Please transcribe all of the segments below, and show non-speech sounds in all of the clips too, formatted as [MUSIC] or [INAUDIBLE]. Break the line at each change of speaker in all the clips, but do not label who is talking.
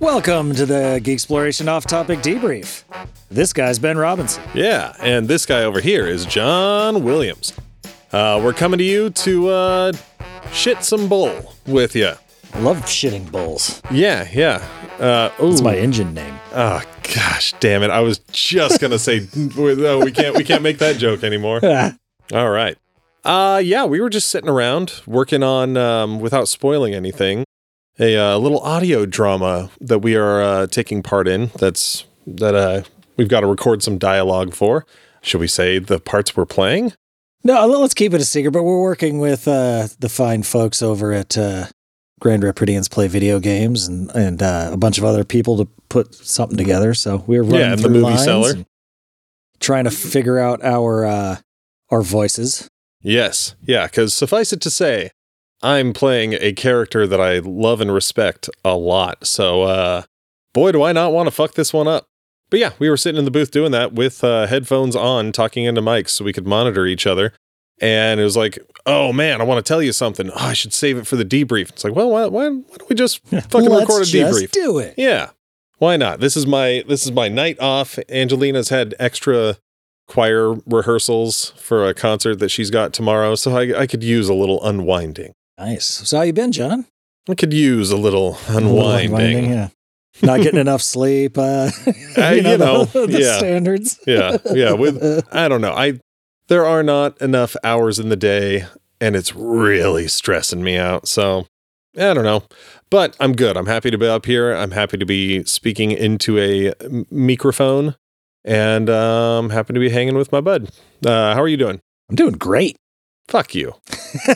Welcome to the Geeksploration Off Topic Debrief. This guy's Ben Robinson.
Yeah, and this guy over here is John Williams. Uh, we're coming to you to uh, shit some bull with you.
I love shitting bulls.
Yeah, yeah. Uh,
It's my engine name.
Oh gosh, damn it! I was just gonna say [LAUGHS] no, we can't we can't make that joke anymore. [LAUGHS] All right. Uh yeah, we were just sitting around working on um, without spoiling anything, a uh, little audio drama that we are uh, taking part in. That's that uh, we've got to record some dialogue for. Should we say the parts we're playing?
No, let's keep it a secret, but we're working with uh, the fine folks over at uh, Grand Rapidians Play Video Games and, and uh, a bunch of other people to put something together. So we're running
Yeah, the
through
movie
lines
seller.
Trying to figure out our uh, our voices.
Yes, yeah. Because suffice it to say, I'm playing a character that I love and respect a lot. So, uh, boy, do I not want to fuck this one up. But yeah, we were sitting in the booth doing that with uh, headphones on, talking into mics so we could monitor each other. And it was like, oh man, I want to tell you something. Oh, I should save it for the debrief. It's like, well, why, why, why don't we just [LAUGHS] fucking
Let's
record a
just
debrief?
do it.
Yeah. Why not? This is my this is my night off. Angelina's had extra choir rehearsals for a concert that she's got tomorrow, so I, I could use a little unwinding.
Nice. So how you been, John?
I could use a little
A little
unwinding.
yeah. Not getting enough sleep. Uh, [LAUGHS]
Uh, you know,
the, [LAUGHS] the
yeah.
standards.
Yeah, yeah. With [LAUGHS] I don't know. I there are not enough hours in the day, and it's really stressing me out. So I don't know, but I'm good. I'm happy to be up here. I'm happy to be speaking into a microphone, and um, happy to be hanging with my bud. Uh, how are you doing?
I'm doing great.
Fuck you. [LAUGHS]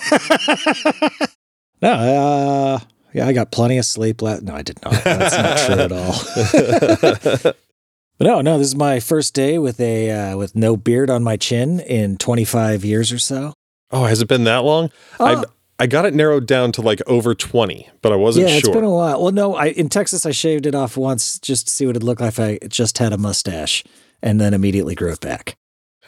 no, uh, yeah, I got plenty of sleep last. No, I did not. That's not true at all. [LAUGHS] but no, no, this is my first day with a uh, with no beard on my chin in 25 years or so.
Oh, has it been that long? I
Oh,
I got it narrowed down to like over twenty, but I wasn't sure.
yeah, it's
sure.
been a while. Well, no, I in Texas I shaved it off once just to see what it looked like if I just had a mustache, and then immediately grew it back.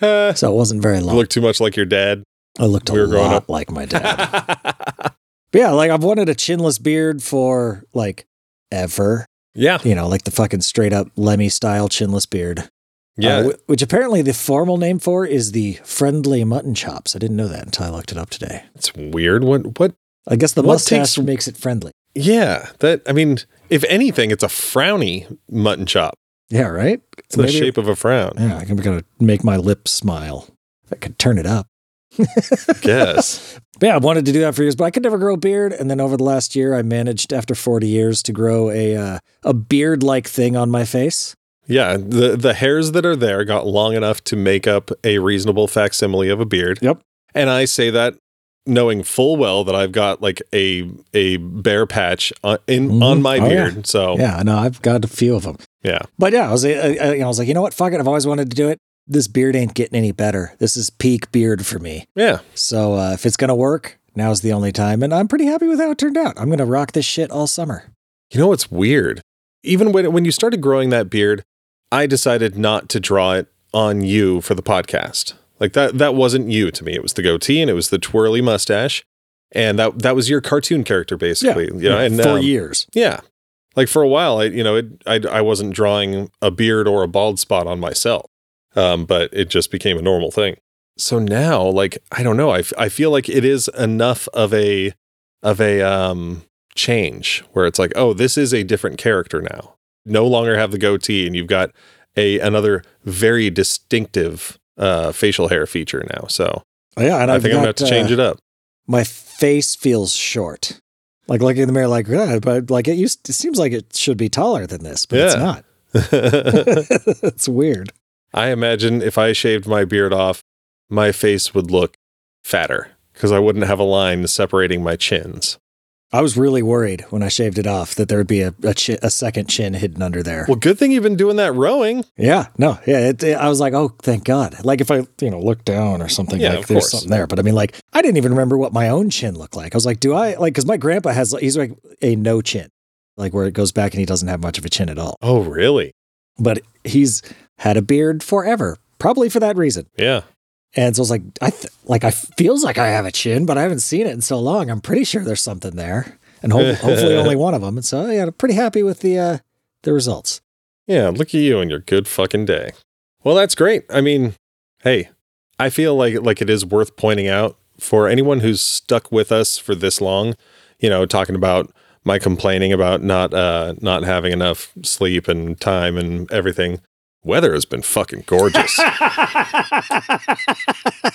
Eh,
So it wasn't very
you
long.
look too much like your dad.
I looked a
we growing
lot
up.
like my dad. [LAUGHS] But yeah, like I've wanted a chinless beard for like ever.
yeah,
You know, like the fucking straight up Lemmy style chinless beard.
yeah.
Uh, which apparently the formal name for is the friendly mutton chops. I didn't know that until I looked it up today.
it's weird. What? What?
I guess the mustache
takes-
makes it friendly.
Yeah. That. I mean, if anything, it's a frowny mutton chop.
Yeah, right?
It's the shape of a frown.
Yeah, I'm gonna make my lips smile. I could turn it up.
Guess.
But yeah, I wanted to do that for years, but I could never grow a beard. And then over the last year, I managed, after 40 years, to grow a uh, a beard like thing on my face.
Yeah. The the hairs that are there got long enough to make up a reasonable facsimile of a beard.
Yep.
And I say that knowing full well that I've got like a a bare patch on, in
Mhm.
on my
Oh, yeah.
beard. So
Yeah, know. I've got a few of them.
yeah.
But yeah, I was, I, I, I was like, you know what? Fuck it. I've always wanted to do it. This beard ain't getting any better. This is peak beard for me.
Yeah.
So uh, if it's gonna work, now's the only time. And I'm pretty happy with how it turned out. I'm gonna rock this shit all summer.
You know what's weird? Even when when you started growing that beard, I decided not to draw it on you for the podcast. Like that that wasn't you to me. It was the goatee and it was the twirly mustache. And that that was your cartoon character basically. you know, and
for
um,
years.
Yeah. Like for a while, I you know, it, I I wasn't drawing a beard or a bald spot on myself. Um, but it just became a normal thing. So now, like I don't know, I, f- I feel like it is enough of a of a um change where it's like, oh, this is a different character now. No longer have the goatee, and you've got a another very distinctive uh facial hair feature now. So
Oh, yeah, and
I
I've
think I'm gonna have to change
uh,
it up.
My face feels short. Like looking in the mirror, like yeah, but like it used. It seems like it should be taller than this, but it's not. [LAUGHS] [LAUGHS] it's weird.
I imagine if I shaved my beard off, my face would look fatter because I wouldn't have a line separating my chins.
I was really worried when I shaved it off that there would be a a, chi- a second chin hidden under there.
Well, good thing you've been doing that rowing.
yeah, no, yeah. It, it- I was like, oh, thank God. Like if I, you know, look down or something,
Yeah,
like there's
course.
something there. But I mean, like I didn't even remember what my own chin looked like. I was like, do I like? Because my grandpa has, he's like a no chin, like where it goes back and he doesn't have much of a chin at all.
Oh, really?
But he's had a beard forever, probably for that reason.
Yeah.
And so I was like, I th- like I feels like I have a chin, but I haven't seen it in so long. I'm pretty sure there's something there. and ho- [LAUGHS] hopefully only one of them. And so yeah, I'm pretty happy with the uh, the results.
Yeah, look at you and your good fucking day. Well, that's great. I mean, hey, I feel like like it is worth pointing out for anyone who's stuck with us for this long, you know, talking about my complaining about not uh not having enough sleep and time and everything. Weather has been fucking gorgeous. [LAUGHS]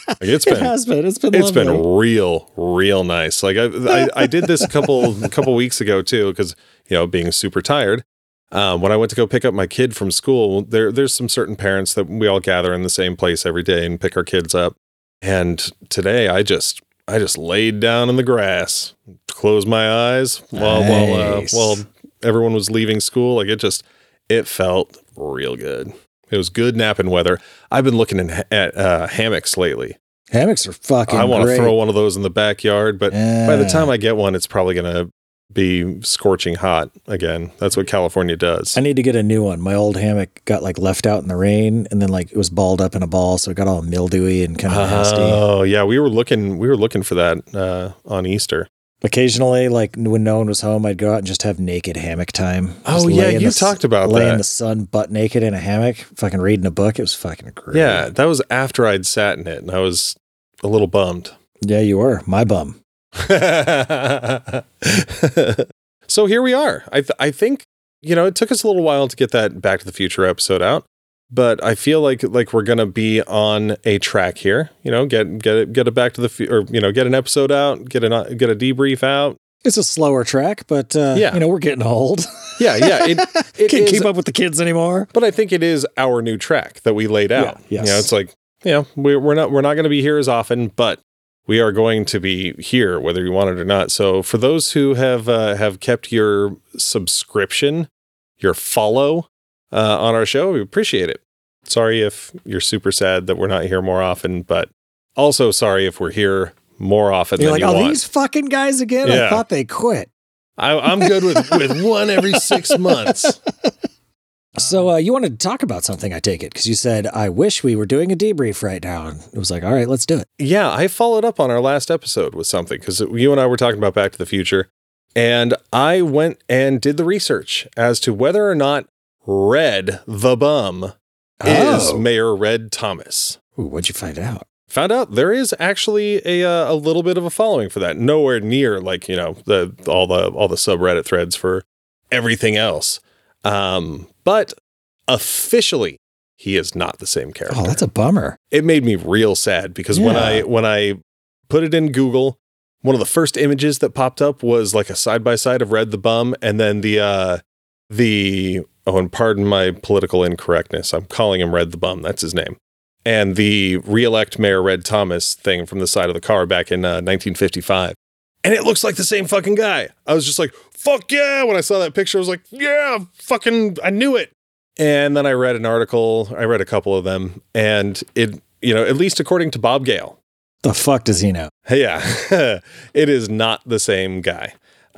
Like, it's been.
It's been.
it's been
lovely.
real real nice like I, I i did this a couple a [LAUGHS] couple weeks ago too because you know being super tired um, when i went to go pick up my kid from school there there's some certain parents that we all gather in the same place every day and pick our kids up and today i just i just laid down in the grass closed my eyes while while uh, while everyone was leaving school like it just it felt real good it was good napping weather i've been looking in, at uh, hammocks lately
hammocks are fucking.
I want to throw one of those in the backyard, but by the time I get one, it's probably going to be scorching hot again. That's what California does.
I need to get a new one. My old hammock got like left out in the rain, and then like it was balled up in a ball, so it got all mildewy and kind of nasty.
Oh yeah, we were looking. We were looking for that uh, on Easter.
Occasionally, like when no one was home, I'd go out and just have naked hammock time. Oh, just
Oh yeah, you
the
talked about
lay in
that.
the sun, butt naked in a hammock, fucking reading a book. It was fucking great.
Yeah, that was after I'd sat in it, and I was a little bummed.
yeah, you were my bum. [LAUGHS]
so here we are. I th- I think you know it took us a little while to get that Back to the Future episode out, but I feel like like we're gonna be on a track here. You know, get get it get it back to the fu- or you know get an episode out, get an get a debrief out.
It's a slower track, but uh,
Yeah.
you know we're getting old.
Yeah, yeah. It, [LAUGHS] it
Can't
is-
keep up with the kids anymore.
but I think it is our new track that we laid out.
Yeah, yes.
You know, it's like you know we're we're not we're not going to be here as often, but we are going to be here whether you want it or not. So for those who have uh, have kept your subscription, your follow uh, on our show, we appreciate it. Sorry if you're super sad that we're not here more often, but also sorry if we're here more often
You're
than
like,
you
oh,
want.
these fucking guys again.
Yeah.
I thought they quit.
I, I'm good with with one every six months. [LAUGHS]
So uh, you wanted to talk about something, I take it, because you said, I wish we were doing a debrief right now. And it was like, all right, let's do it.
Yeah, I followed up on our last episode with something because you and I were talking about Back to the Future, and I went and did the research as to whether or not Red the Bum is
Oh.
Mayor Red Thomas.
Ooh, what'd you find out?
Found out there is actually a uh, a little bit of a following for that. Nowhere near like you know the all the all the subreddit threads for everything else, um, but officially he is not the same character
Oh, that's a bummer.
it made me real sad because when I when I put it in Google, one of the first images that popped up was like a side by side of Red the Bum, and then the uh the oh, and pardon my political incorrectness, I'm calling him Red the Bum. That's his name. And the reelect Mayor Red Thomas thing from the side of the car back in uh, 1955. And it looks like the same fucking guy. I was just like, fuck yeah. When I saw that picture, I was like, yeah, fucking, I knew it. And then I read an article, I read a couple of them, and it, you know, at least according to Bob Gale,
The fuck does he know? [LAUGHS]
yeah, [LAUGHS] it is not the same guy.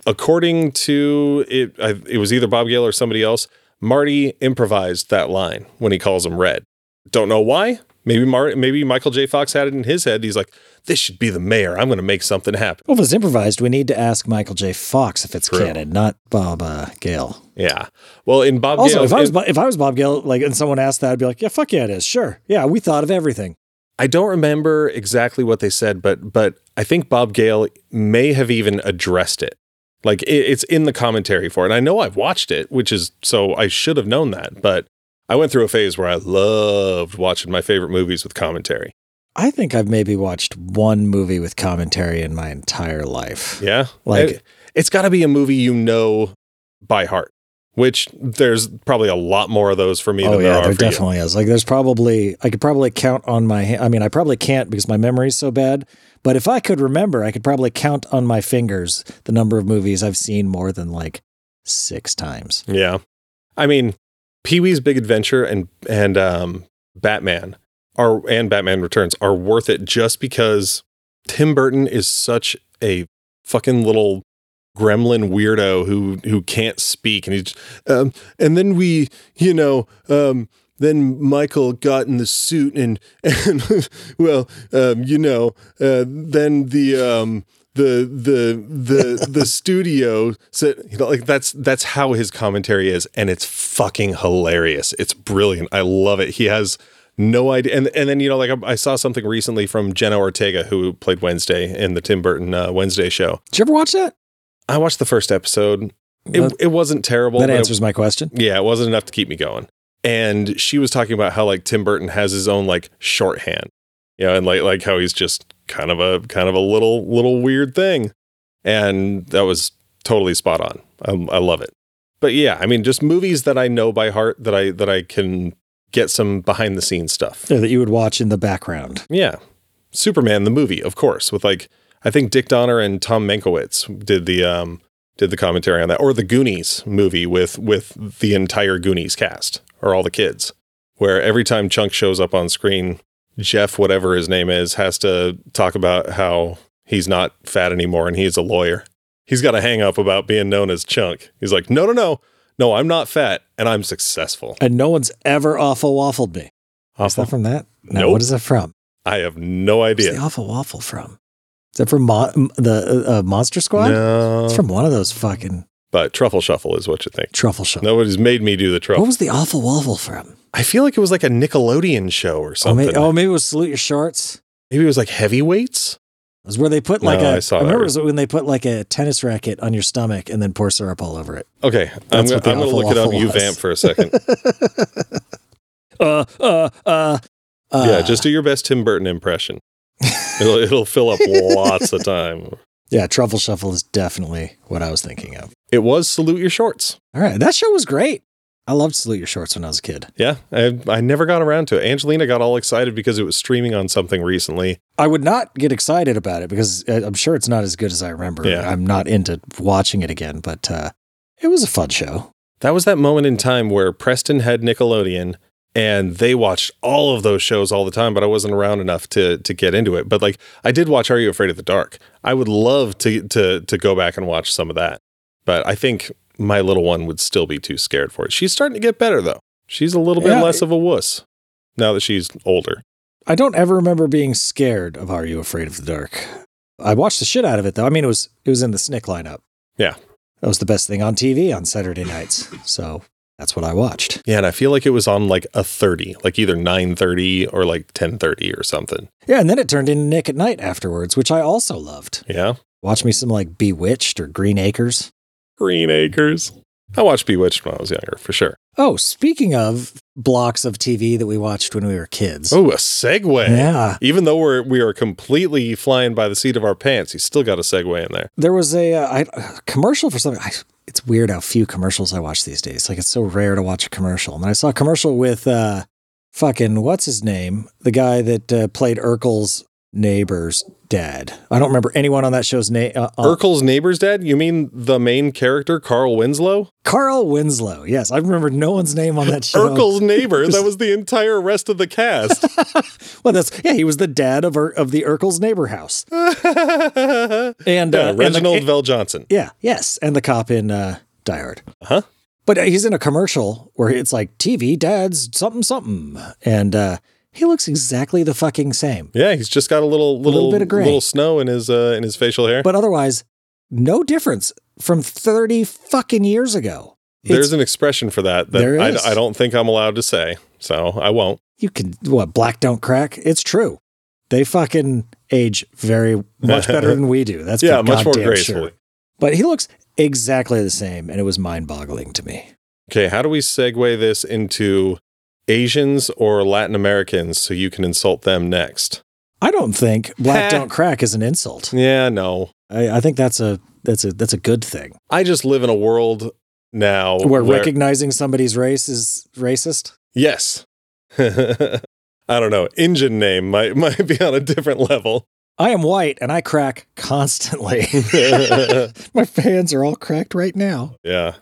According to it, I, it was either Bob Gale or somebody else. Marty improvised that line when he calls him Red. Don't know why. Maybe Mar- maybe Michael J. Fox had it in his head. He's like, "This should be the mayor. I'm going to make something happen."
Well, if it's improvised, we need to ask Michael J. Fox if it's
True.
canon, not Bob uh, Gale.
Yeah. Well, in Bob
Also,
Gale,
if I was if I was Bob Gale, like, and someone asked that, I'd be like, yeah, fuck yeah, it is. Sure, yeah, we thought of everything.
I don't remember exactly what they said, but but I think Bob Gale may have even addressed it. Like it, it's in the commentary for it. And I know I've watched it, which is so I should have known that. But I went through a phase where I loved watching my favorite movies with commentary.
I think I've maybe watched one movie with commentary in my entire life.
Yeah,
Like-
It, it's got to be a movie you know by heart. Which there's probably a lot more of those for me
Oh
than
yeah,
there are
there
for you.
definitely is. Like, there's probably I could probably count on my. I mean, I probably can't because my memory's so bad. But if I could remember, I could probably count on my fingers the number of movies I've seen more than like six times.
Yeah. I mean, Pee Wee's Big Adventure and and um, Batman are and Batman Returns are worth it just because Tim Burton is such a fucking little gremlin weirdo who who can't speak and he's um, and then we you know um then Michael got in the suit and and [LAUGHS] well um, you know uh, then the um the the the the [LAUGHS] studio said you know like that's that's how his commentary is and it's fucking hilarious. It's brilliant. I love it. He has no idea. And and then you know like i, I saw something recently from jenna ortega who played wednesday in the tim burton uh, wednesday show.
Did you ever watch that?
I watched the first episode it,
That-
it wasn't terrible
that
but it-
answers my question.
yeah, it wasn't enough to keep me going. And she was talking about how like Tim Burton has his own like shorthand. You know, and like like how he's just kind of a kind of a little little weird thing. And that was totally spot on. I, I love it. But yeah, I mean just movies that I know by heart that I that I can get some behind the scenes stuff.
Yeah, that you would watch in the background.
Yeah. Superman the movie, of course, with like I think Dick Donner and Tom Mankiewicz did the um did the commentary on that or the Goonies movie with with the entire Goonies cast or all the kids where every time Chunk shows up on screen, Jeff whatever his name is has to talk about how he's not fat anymore and he's a lawyer. He's got a hang up about being known as Chunk. He's like, "No, no, no. No, I'm not fat and I'm successful."
And no one's ever awful waffled me. Is that from that? No.
Nope.
What is it from?
I have no idea.
the awful waffle from? Is that from Mo- the uh, uh, Monster Squad?
No.
It's from one of those fucking
But truffle shuffle is what you think.
truffle shows.
Nobody's made me do the truffle.
What was the awful waffle from?
I feel like it was like a Nickelodeon show or
Oh
something.
maybe, oh, maybe it was Salute Your Shorts.
Maybe it was like heavyweights.
It was where they put like
No,
a.
I saw
I remember
that.
it was when they put like a tennis racket on your stomach and then pour syrup all over it.
Okay, I'm,
That's
gonna-
what the
I'm gonna
awful
look it up.
waffle
You
was.
vamp for a second. [LAUGHS]
uh, uh, uh, uh.
yeah, just do your best Tim Burton impression. It'll, it'll fill up [LAUGHS] lots of time.
yeah. Truffle Shuffle is definitely what I was thinking of.
It was salute your shorts.
All right, that show was great. I loved Salute Your Shorts when I was a kid.
Yeah, I, I never got around to it. Angelina got all excited because it was streaming on something recently.
I would not get excited about it because uh, I'm sure it's not as good as I remember.
Yeah.
I'm not into watching it again, but uh, it was a fun show.
That was that moment in time where Preston had Nickelodeon and they watched all of those shows all the time, but I wasn't around enough to to get into it. But like I did watch Are You Afraid of the Dark? I would love to to to go back and watch some of that. But I think my little one would still be too scared for it. She's starting to get better though. She's a little bit
Yeah.
less of a wuss now that she's older.
I don't ever remember being scared of Are You Afraid of the Dark? I watched the shit out of it though. I mean, it was it was in the Snick lineup.
Yeah.
That was the best thing on TV on Saturday nights. So that's what I watched.
Yeah, and I feel like it was on like a 30, like either 9:30 or like 10:30 or something.
Yeah, and then it turned into Nick at Night afterwards, which I also loved.
Yeah.
Watch me some like Bewitched or Green Acres.
Green Acres. I watched Bewitched when I was younger, for sure.
Oh, speaking of blocks of TV that we watched when we were kids.
Oh, a segue.
yeah.
Even though we're we are completely flying by the seat of our pants, he's still got a segue in there.
There was a, uh, I, a commercial for something. I, it's weird how few commercials I watch these days. Like it's so rare to watch a commercial. And I saw a commercial with uh, fucking what's his name, the guy that uh, played Urkel's neighbor's dad. I don't remember anyone on that show's name. Uh, uh,
Urkel's neighbor's dad? You mean the main character, Carl Winslow?
Carl Winslow. Yes, I remember no one's name on that show.
Urkel's [LAUGHS] neighbor. That was the entire rest of the cast. [LAUGHS]
Well, that's yeah. He was the dad of Ur- of the Urkel's neighbor house. [LAUGHS] And
Yeah,
uh, and the-
Reginald VelJohnson.
Yeah, yes, and the cop in uh, Die Hard.
Huh?
But uh, he's in a commercial where it's like TV dads something something, and uh, he looks exactly the fucking same.
Yeah, he's just got a little little
little bit of gray.
little snow in his uh, in his facial hair.
But otherwise, no difference from thirty fucking years ago.
There's an expression for that that I. I don't think I'm allowed to say, so I won't.
you can what black don't crack. It's true. They fucking age very much better than we do. [LAUGHS] That's
yeah, much more gracefully.
Sure. But he looks exactly the same, and it was mind boggling to me.
Okay, how do we segue this into Asians or Latin Americans so you can insult them next?
I don't think black
eh.
don't crack is an insult.
Yeah, no.
I, I think that's a that's a that's a good thing.
I just live in a world now
Where recognizing somebody's race is racist.
yes. [LAUGHS] I don't know. Engine name might [LAUGHS] might be on a different level.
I am white and I crack constantly. [LAUGHS] My fans are all cracked right now.
Yeah.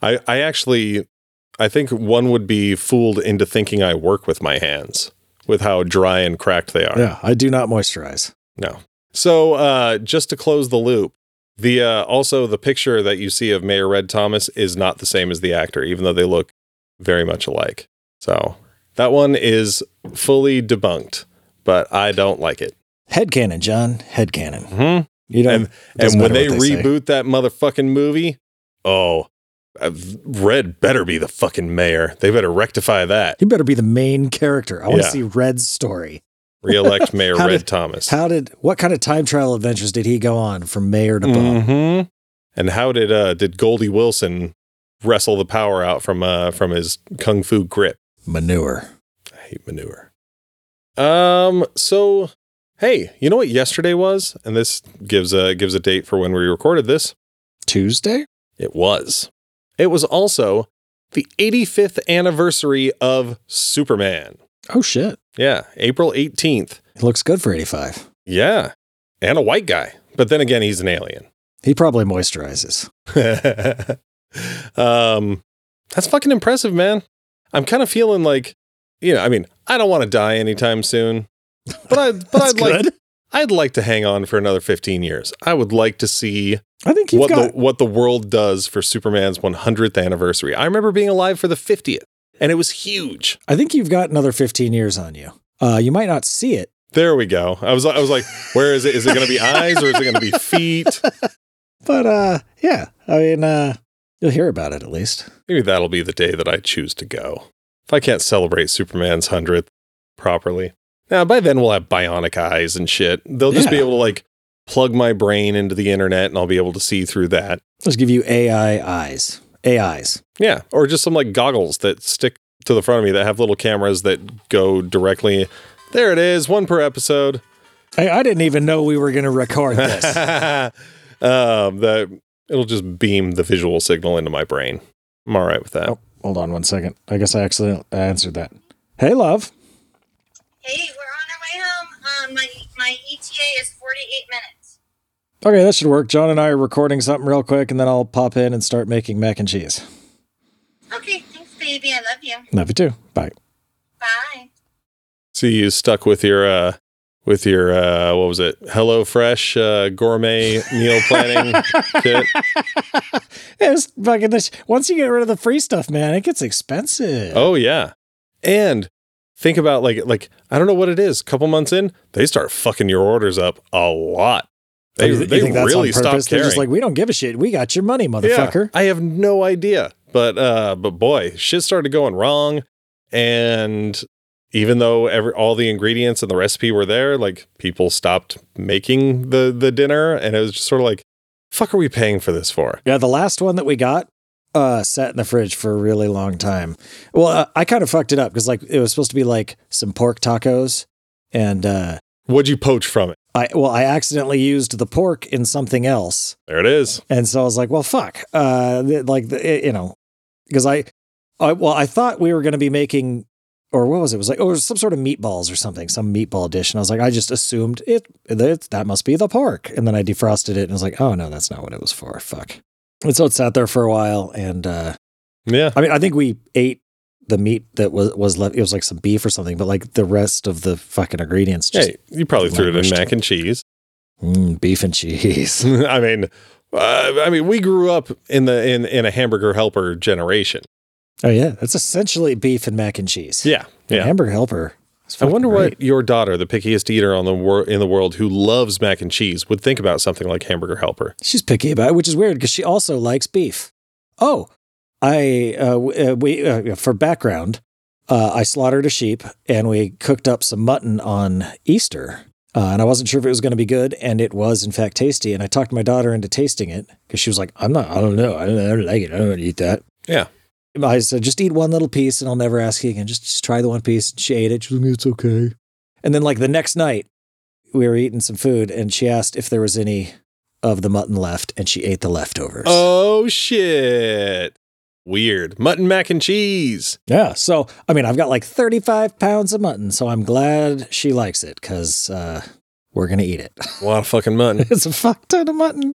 I I actually I think one would be fooled into thinking I work with my hands with how dry and cracked they are.
Yeah, I do not moisturize.
No. So uh, just to close the loop, the uh, also the picture that you see of Mayor Red Thomas is not the same as the actor, even though they look very much alike. So that one is fully debunked, but I don't like it.
Head Headcanon, John. Headcanon.
hmm
You know,
and and when they, reboot that motherfucking movie, oh, Red better be the fucking mayor. They better rectify that.
He better be the main character. I want to
Yeah.
see Red's story.
Reelect [LAUGHS] Mayor
How
Red
did-
Thomas.
How did what kind of time travel adventures did he go on from mayor to Bob?
hmm And how did uh did Goldie Wilson wrestle the power out from uh from his kung fu grip?
Manure.
I hate manure. Um. So, hey, you know what yesterday was? And this gives a gives a date for when we recorded this.
Tuesday?
It was. It was also the 85th anniversary of Superman.
Oh shit.
Yeah, April 18th.
He looks good for 85.
Yeah, and a white guy. But then again, he's an alien. [LAUGHS]
He probably moisturizes.
um, that's fucking impressive, man. I'm kind of feeling like, you know, I mean, I don't want to die anytime soon, but I, but [LAUGHS] I'd like,
good.
I'd like to hang on for another 15 years. I would like to see
I think
what
got
the what the world does for Superman's 100th anniversary. I remember being alive for the 50th, and it was huge.
I think you've got another 15 years on you. Uh, you might not see it.
There we go. I was I was like, where is it? Is it going to be [LAUGHS] eyes or is it going to be feet?
But uh yeah, I mean uh you'll hear about it at least.
Maybe that'll be the day that I choose to go. If I can't celebrate Superman's 100th properly. Now, by then we'll have bionic eyes and shit. They'll just be able to like plug my brain into the internet and I'll be able to see through that.
Let's give you AI eyes. AIs.
Yeah. Or just some like goggles that stick to the front of me that have little cameras that go directly. There it is, one per episode.
I, I didn't even know we were gonna record [LAUGHS] this.
um, that it'll just beam the visual signal into my brain. I'm all right with that.
Oh, hold on one second. I guess I accidentally answered that. Hey love.
Hey, we're on our way home. Um, my my ETA is 48 minutes.
Okay, that should work. John and I are recording something real quick and then I'll pop in and start making mac and cheese.
Okay, thanks, baby. I love you.
Love you too. Bye.
Bye.
See you stuck with your uh with your uh what was it? Hello Fresh uh gourmet meal planning [LAUGHS] kit. [LAUGHS]
It's fucking this. Once you get rid of the free stuff, man, it gets expensive.
Oh yeah. And think about like like I don't know what it is. A couple months in, they start fucking your orders up a lot. They,
Oh, You
they
you think that's
really stopped
purpose? They're
caring.
just like, we don't give a shit. We got your money, motherfucker.
I have no idea. But uh but boy, shit started going wrong and even though every all the ingredients and the recipe were there, like people stopped making the the dinner and it was just sort of like fuck are we paying for this for?
Yeah, the last one that we got uh sat in the fridge for a really long time. Well, uh, I kind of fucked it up because like it was supposed to be like some pork tacos and uh
What'd you poach from it?
I well, I accidentally used the pork in something else.
There it is.
And so I was like, well, fuck. Uh th- like the, it- you know, because I I well, I thought we were going to be making or what was it? It was like, oh, it was some sort of meatballs or something, some meatball dish. And I was like, I just assumed it, that that must be the pork. And then I defrosted it and I was like, oh, no, that's not what it was for. Fuck. And so it sat there for a while. And uh,
Yeah.
I mean, I think we ate the meat that was, was left. It was like some beef or something, but like the rest of the fucking ingredients just
Hey, you probably threw it in mac and cheese.
mm, beef and cheese. [LAUGHS]
I mean, uh, I mean, we grew up in the in in a hamburger helper generation.
oh, yeah. That's essentially beef and mac and cheese.
Yeah,
And
yeah.
Hamburger helper.
I wonder
great.
what your daughter, the pickiest eater on the wor- in the world, who loves mac and cheese, would think about something like hamburger helper.
She's picky about it, which is weird because she also likes beef. Oh, I uh, uh, we uh, for background, uh, I slaughtered a sheep and we cooked up some mutton on Easter, uh, and I wasn't sure if it was going to be good, and it was in fact tasty. And I talked my daughter into tasting it because she was like, "I'm not, I don't know, I don't, I don't like it, I don't want to eat that."
Yeah.
I said, "Just eat one little piece, and I'll never ask you again. Just, just try the one piece." She ate it. She was like, "It's okay." And then like the next night, we were eating some food, and she asked if there was any of the mutton left, and she ate the leftovers.
Oh shit! Weird mutton mac and cheese.
Yeah. So, I mean, I've got like 35 pounds of mutton, so I'm glad she likes it because uh, we're going to eat it.
A lot of fucking mutton. [LAUGHS]
it's a fuck ton of mutton.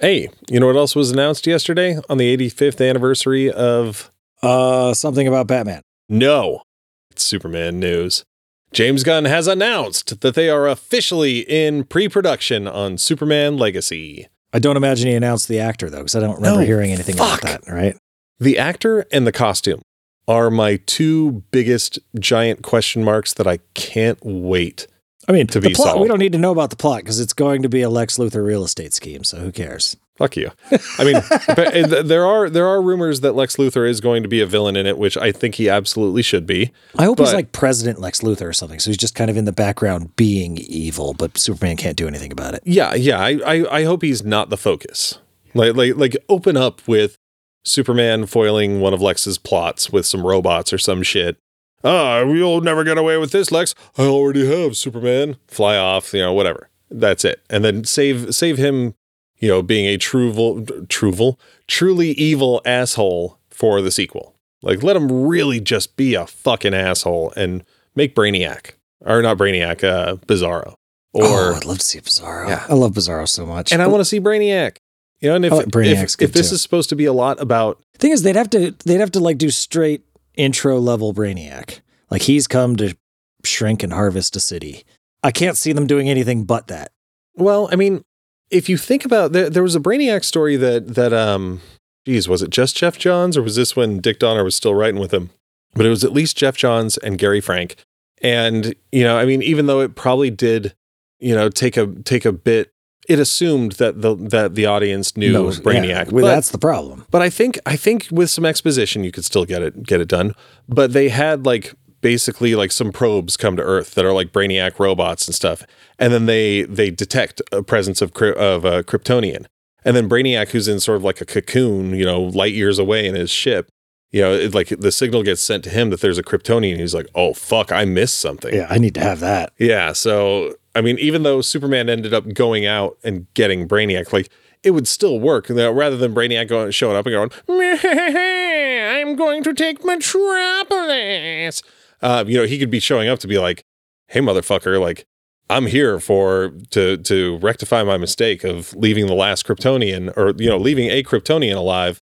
Hey, you know what else was announced yesterday on the 85th anniversary of
Uh, something about Batman.
No, it's Superman news. James Gunn has announced that they are officially in pre-production on Superman Legacy.
I don't imagine he announced the actor, though, because I don't remember
No,
hearing anything
fuck.
about that, right?
The actor and the costume are my two biggest giant question marks that I can't wait
I mean,
to
the
be
plot.
solved.
We don't need to know about the plot because it's going to be a Lex Luthor real estate scheme. So who cares?
Fuck you. I mean, but uh, there are there are rumors that Lex Luthor is going to be a villain in it, which I think he absolutely should be.
I hope he's like President Lex Luthor or something. So he's just kind of in the background being evil, but Superman can't do anything about it.
Yeah, yeah. I, I, I hope he's not the focus. Like like like open up with Superman foiling one of Lex's plots with some robots or some shit. Ah, you'll never get away with this, Lex. I already have Superman. Fly off, you know, whatever. That's it. And then save save him, you know, being a truval truval, truly evil asshole for the sequel. Like let him really just be a fucking asshole and make Brainiac. Or not Brainiac, uh Bizarro. Or
oh, I'd love to see Bizarro.
Yeah.
I love Bizarro so much.
and I want to see Brainiac. You know, and if
like
if,
good
if this
too.
is supposed to be a lot about
thing is, they'd have to they'd have to like do straight intro level Brainiac. Like he's come to shrink and harvest a city. I can't see them doing anything but that.
well, I mean, if you think about there, there was a Brainiac story that that um, geez, was it just Geoff Johns or was this when Dick Donner was still writing with him? But it was at least Geoff Johns and Gary Frank, and you know, I mean, even though it probably did, you know, take a take a bit. It assumed that the that the audience knew
No,
Brainiac.
yeah, well,
but-
that's the problem.
But I think I think with some exposition you could still get it get it done. But they had like basically like some probes come to Earth that are like Brainiac robots and stuff, and then they they detect a presence of of a Kryptonian, and then Brainiac, who's in sort of like a cocoon, you know, light years away in his ship. You know, it, like the signal gets sent to him that there's a Kryptonian. He's like, "Oh fuck, I missed something."
Yeah, I need to have that.
Yeah, so I mean, even though Superman ended up going out and getting Brainiac, like it would still work. You know, rather than Brainiac going showing up and going, [LAUGHS] "I'm going to take Metropolis," uh, you know, he could be showing up to be like, "Hey, motherfucker! Like, I'm here for to to rectify my mistake of leaving the last Kryptonian, or you know, leaving a Kryptonian alive,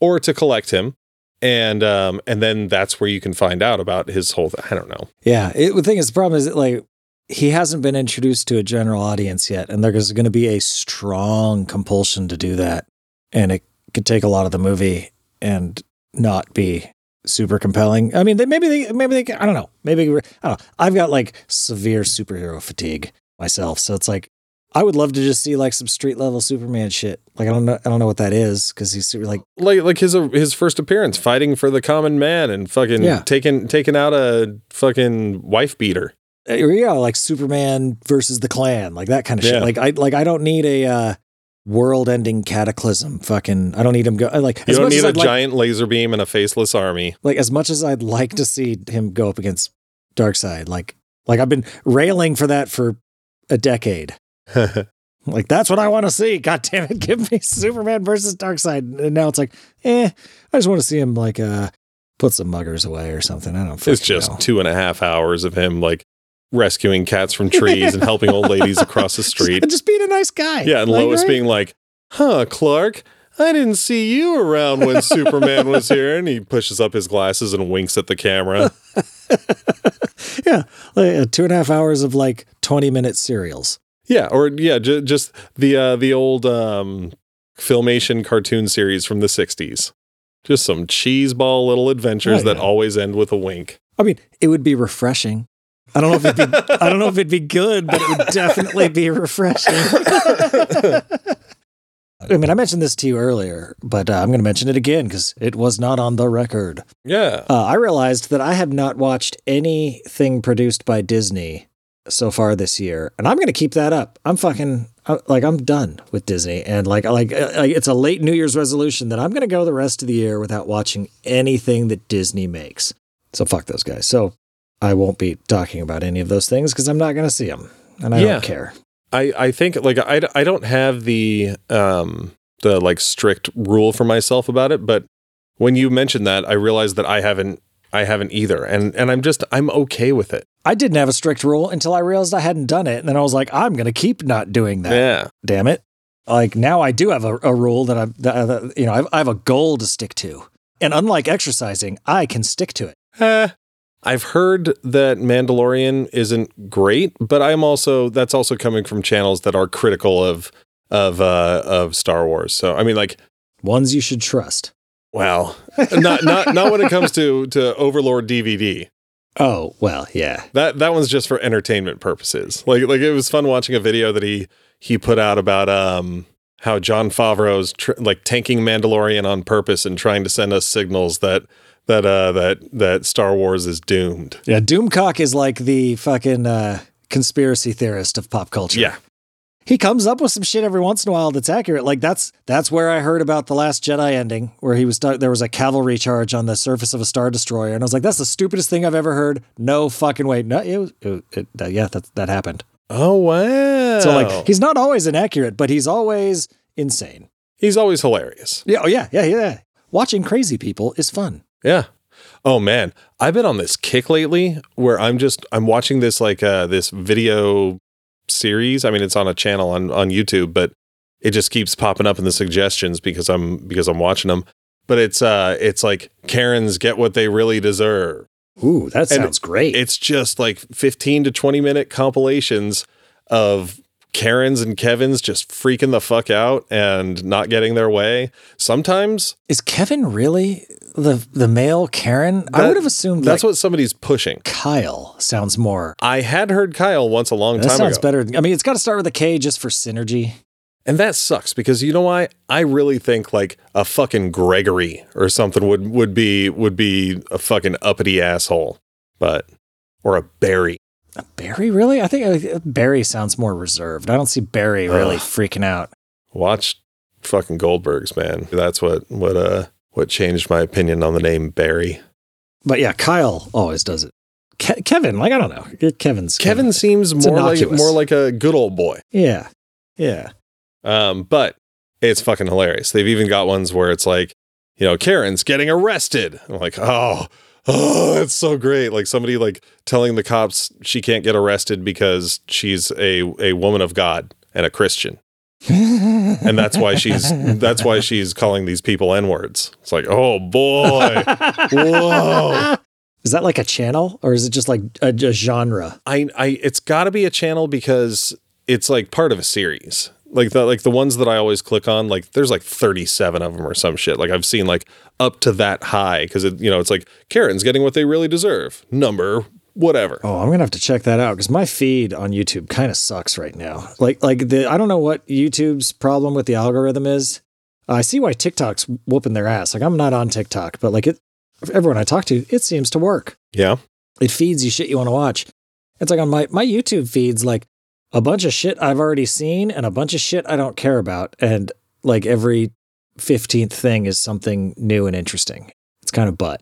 or to collect him." And um and then that's where you can find out about his whole. I don't know.
Yeah, it, the thing is, the problem is like he hasn't been introduced to a general audience yet, and there's going to be a strong compulsion to do that, and it could take a lot of the movie and not be super compelling. I mean, they, maybe they, maybe they, I don't know, maybe I don't know. I've got like severe superhero fatigue myself, so it's like I would love to just see like some street level Superman shit. Like I don't know, I don't know what that is because he's super like
like like his his first appearance fighting for the common man and fucking
Yeah.
taking taking out a fucking wife beater.
Uh, yeah, like Superman versus the Klan, like that kind of
Yeah.
shit. Like I like I don't need a uh, world-ending cataclysm. Fucking, I don't need him go like
You don't need a
I'd like,
giant laser beam and a faceless army.
like as much as I'd like to see him go up against Darkseid. Like like I've been railing for that for a decade. [LAUGHS] Like that's what I want to see. God damn it, [LAUGHS] give me Superman versus Darkseid. And now it's like, eh, I just want to see him like uh put some muggers away or something. I don't.
it's just
know.
two and a half hours of him like rescuing cats from trees and helping old ladies across the [LAUGHS] street.
just being a nice guy.
Yeah, and
Like,
Lois
right?
being like, "Huh, Clark." I didn't see you around when Superman was [LAUGHS] here. And he pushes up his glasses and winks at the camera. [LAUGHS]
yeah, like, uh, two and a half hours of like twenty minute serials.
Yeah, or yeah, ju- just the uh, the old um, filmation cartoon series from the '60s. Just some cheeseball little adventures
Oh,
that always end with a wink.
I mean, it would be refreshing. I don't know if it'd be. I don't know if it'd be good, but it would definitely be refreshing. I mean, I mentioned this to you earlier, but uh, I'm going to mention it again because it was not on the record.
Yeah,
Uh, I realized that I have not watched anything produced by Disney so far this year, and I'm going to keep that up. I'm fucking uh, like I'm done with Disney, and like like uh, like, it's a late New Year's resolution that I'm going to go the rest of the year without watching anything that Disney makes. So fuck those guys. So I won't be talking about any of those things because I'm not going to see them, and I
Yeah.
don't care.
I I think like I I don't have the um the like strict rule for myself about it, but when you mentioned that, I realized that I haven't I haven't either, and and I'm just I'm okay with it.
I didn't have a strict rule until I realized I hadn't done it, and then I was like, I'm going to keep not doing that.
Yeah,
damn it. Like now I do have a, a rule that I'm, that, that, you know, I've, I have a goal to stick to. And unlike exercising, I can stick to it.
Eh, I've heard that Mandalorian isn't great, but I'm also that's also coming from channels that are critical of of uh of Star Wars. So I mean like
Ones you should trust.
well, not not not when it comes to to Overlord DVD.
Oh, well, yeah.
That that one's just for entertainment purposes. Like like it was fun watching a video that he he put out about um how Jon Favreau's tr- like tanking Mandalorian on purpose and trying to send us signals that that uh that that Star Wars is doomed.
Yeah, Doomcock is like the fucking uh, conspiracy theorist of pop culture.
Yeah.
he comes up with some shit every once in a while that's accurate. Like that's that's where I heard about the Last Jedi ending, where he was there was a cavalry charge on the surface of a star destroyer, and I was like, that's the stupidest thing I've ever heard. No fucking way. No, it, was- it, it, that- yeah, that that happened.
Oh wow.
So like, he's not always inaccurate, but he's always insane.
he's always hilarious.
Yeah, oh yeah, yeah, yeah. Watching crazy people is fun.
Yeah. Oh man, I've been on this kick lately where I'm just I'm watching this like uh this video series. I mean, it's on a channel on on YouTube, but it just keeps popping up in the suggestions because I'm because I'm watching them. But it's uh it's like Karens get what they really deserve.
Ooh, that
And
sounds great.
It's just like 15 to 20 minute compilations of Karens and Kevins just freaking the fuck out and not getting their way. Sometimes
Is Kevin really the the male Karen? I would have assumed
that's
like
what somebody's pushing.
Kyle sounds more.
I had heard Kyle once a long
That
time
sounds
ago.
better. I mean, it's got to start with a K just for synergy.
And that sucks because you know why? I really think like a fucking Gregory or something would would be would be a fucking uppity asshole. But or a Barry.
A Barry, really? I think uh, Barry sounds more reserved. I don't see Barry really
Ugh.
freaking out.
Watch fucking Goldbergs, man. That's what what uh what changed my opinion on the name Barry.
But yeah, Kyle always does it. Ke- Kevin, like I don't know, Kevin's
Kevin seems
It's
more like more like a good old boy.
Yeah, yeah.
Um, but it's fucking hilarious. They've even got ones where it's like, you know, Karen's getting arrested. I'm like, oh, oh, it's so great. Like somebody like telling the cops she can't get arrested because she's a a woman of God and a Christian. And that's why she's that's why she's calling these people N-words. It's like, oh boy. Whoa.
Is that like a channel or is it just like a, a genre?
I I it's gotta be a channel because it's like part of a series. Like the like the ones that I always click on, like there's like 37 of them or some shit. Like I've seen like up to that high because it you know it's like Karen's getting what they really deserve. Number whatever.
Oh, I'm gonna have to check that out because my feed on YouTube kind of sucks right now. Like, like the I don't know what YouTube's problem with the algorithm is. I see why TikTok's whooping their ass. Like, I'm not on TikTok, but like it, everyone I talk to, it seems to work.
Yeah.
It feeds you shit you want to watch. It's like on my my YouTube feeds, like a bunch of shit I've already seen and a bunch of shit I don't care about, and like every fifteenth thing is something new and interesting. It's kind of butt.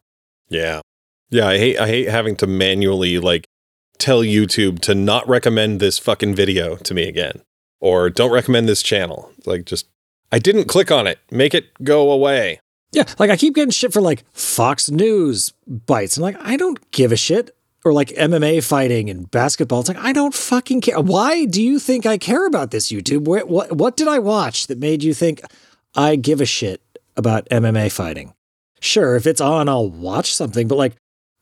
Yeah. Yeah, I hate I hate having to manually like tell YouTube to not recommend this fucking video to me again or don't recommend this channel. Like just I didn't click on it. Make it go away.
Yeah, like I keep getting shit for like Fox News bites. I'm like, I don't give a shit. Or like MMA fighting and basketball. It's like I don't fucking care. Why do you think I care about this YouTube? Where, what what did I watch that made you think I give a shit about MMA fighting? Sure, if it's on, I'll watch something, but like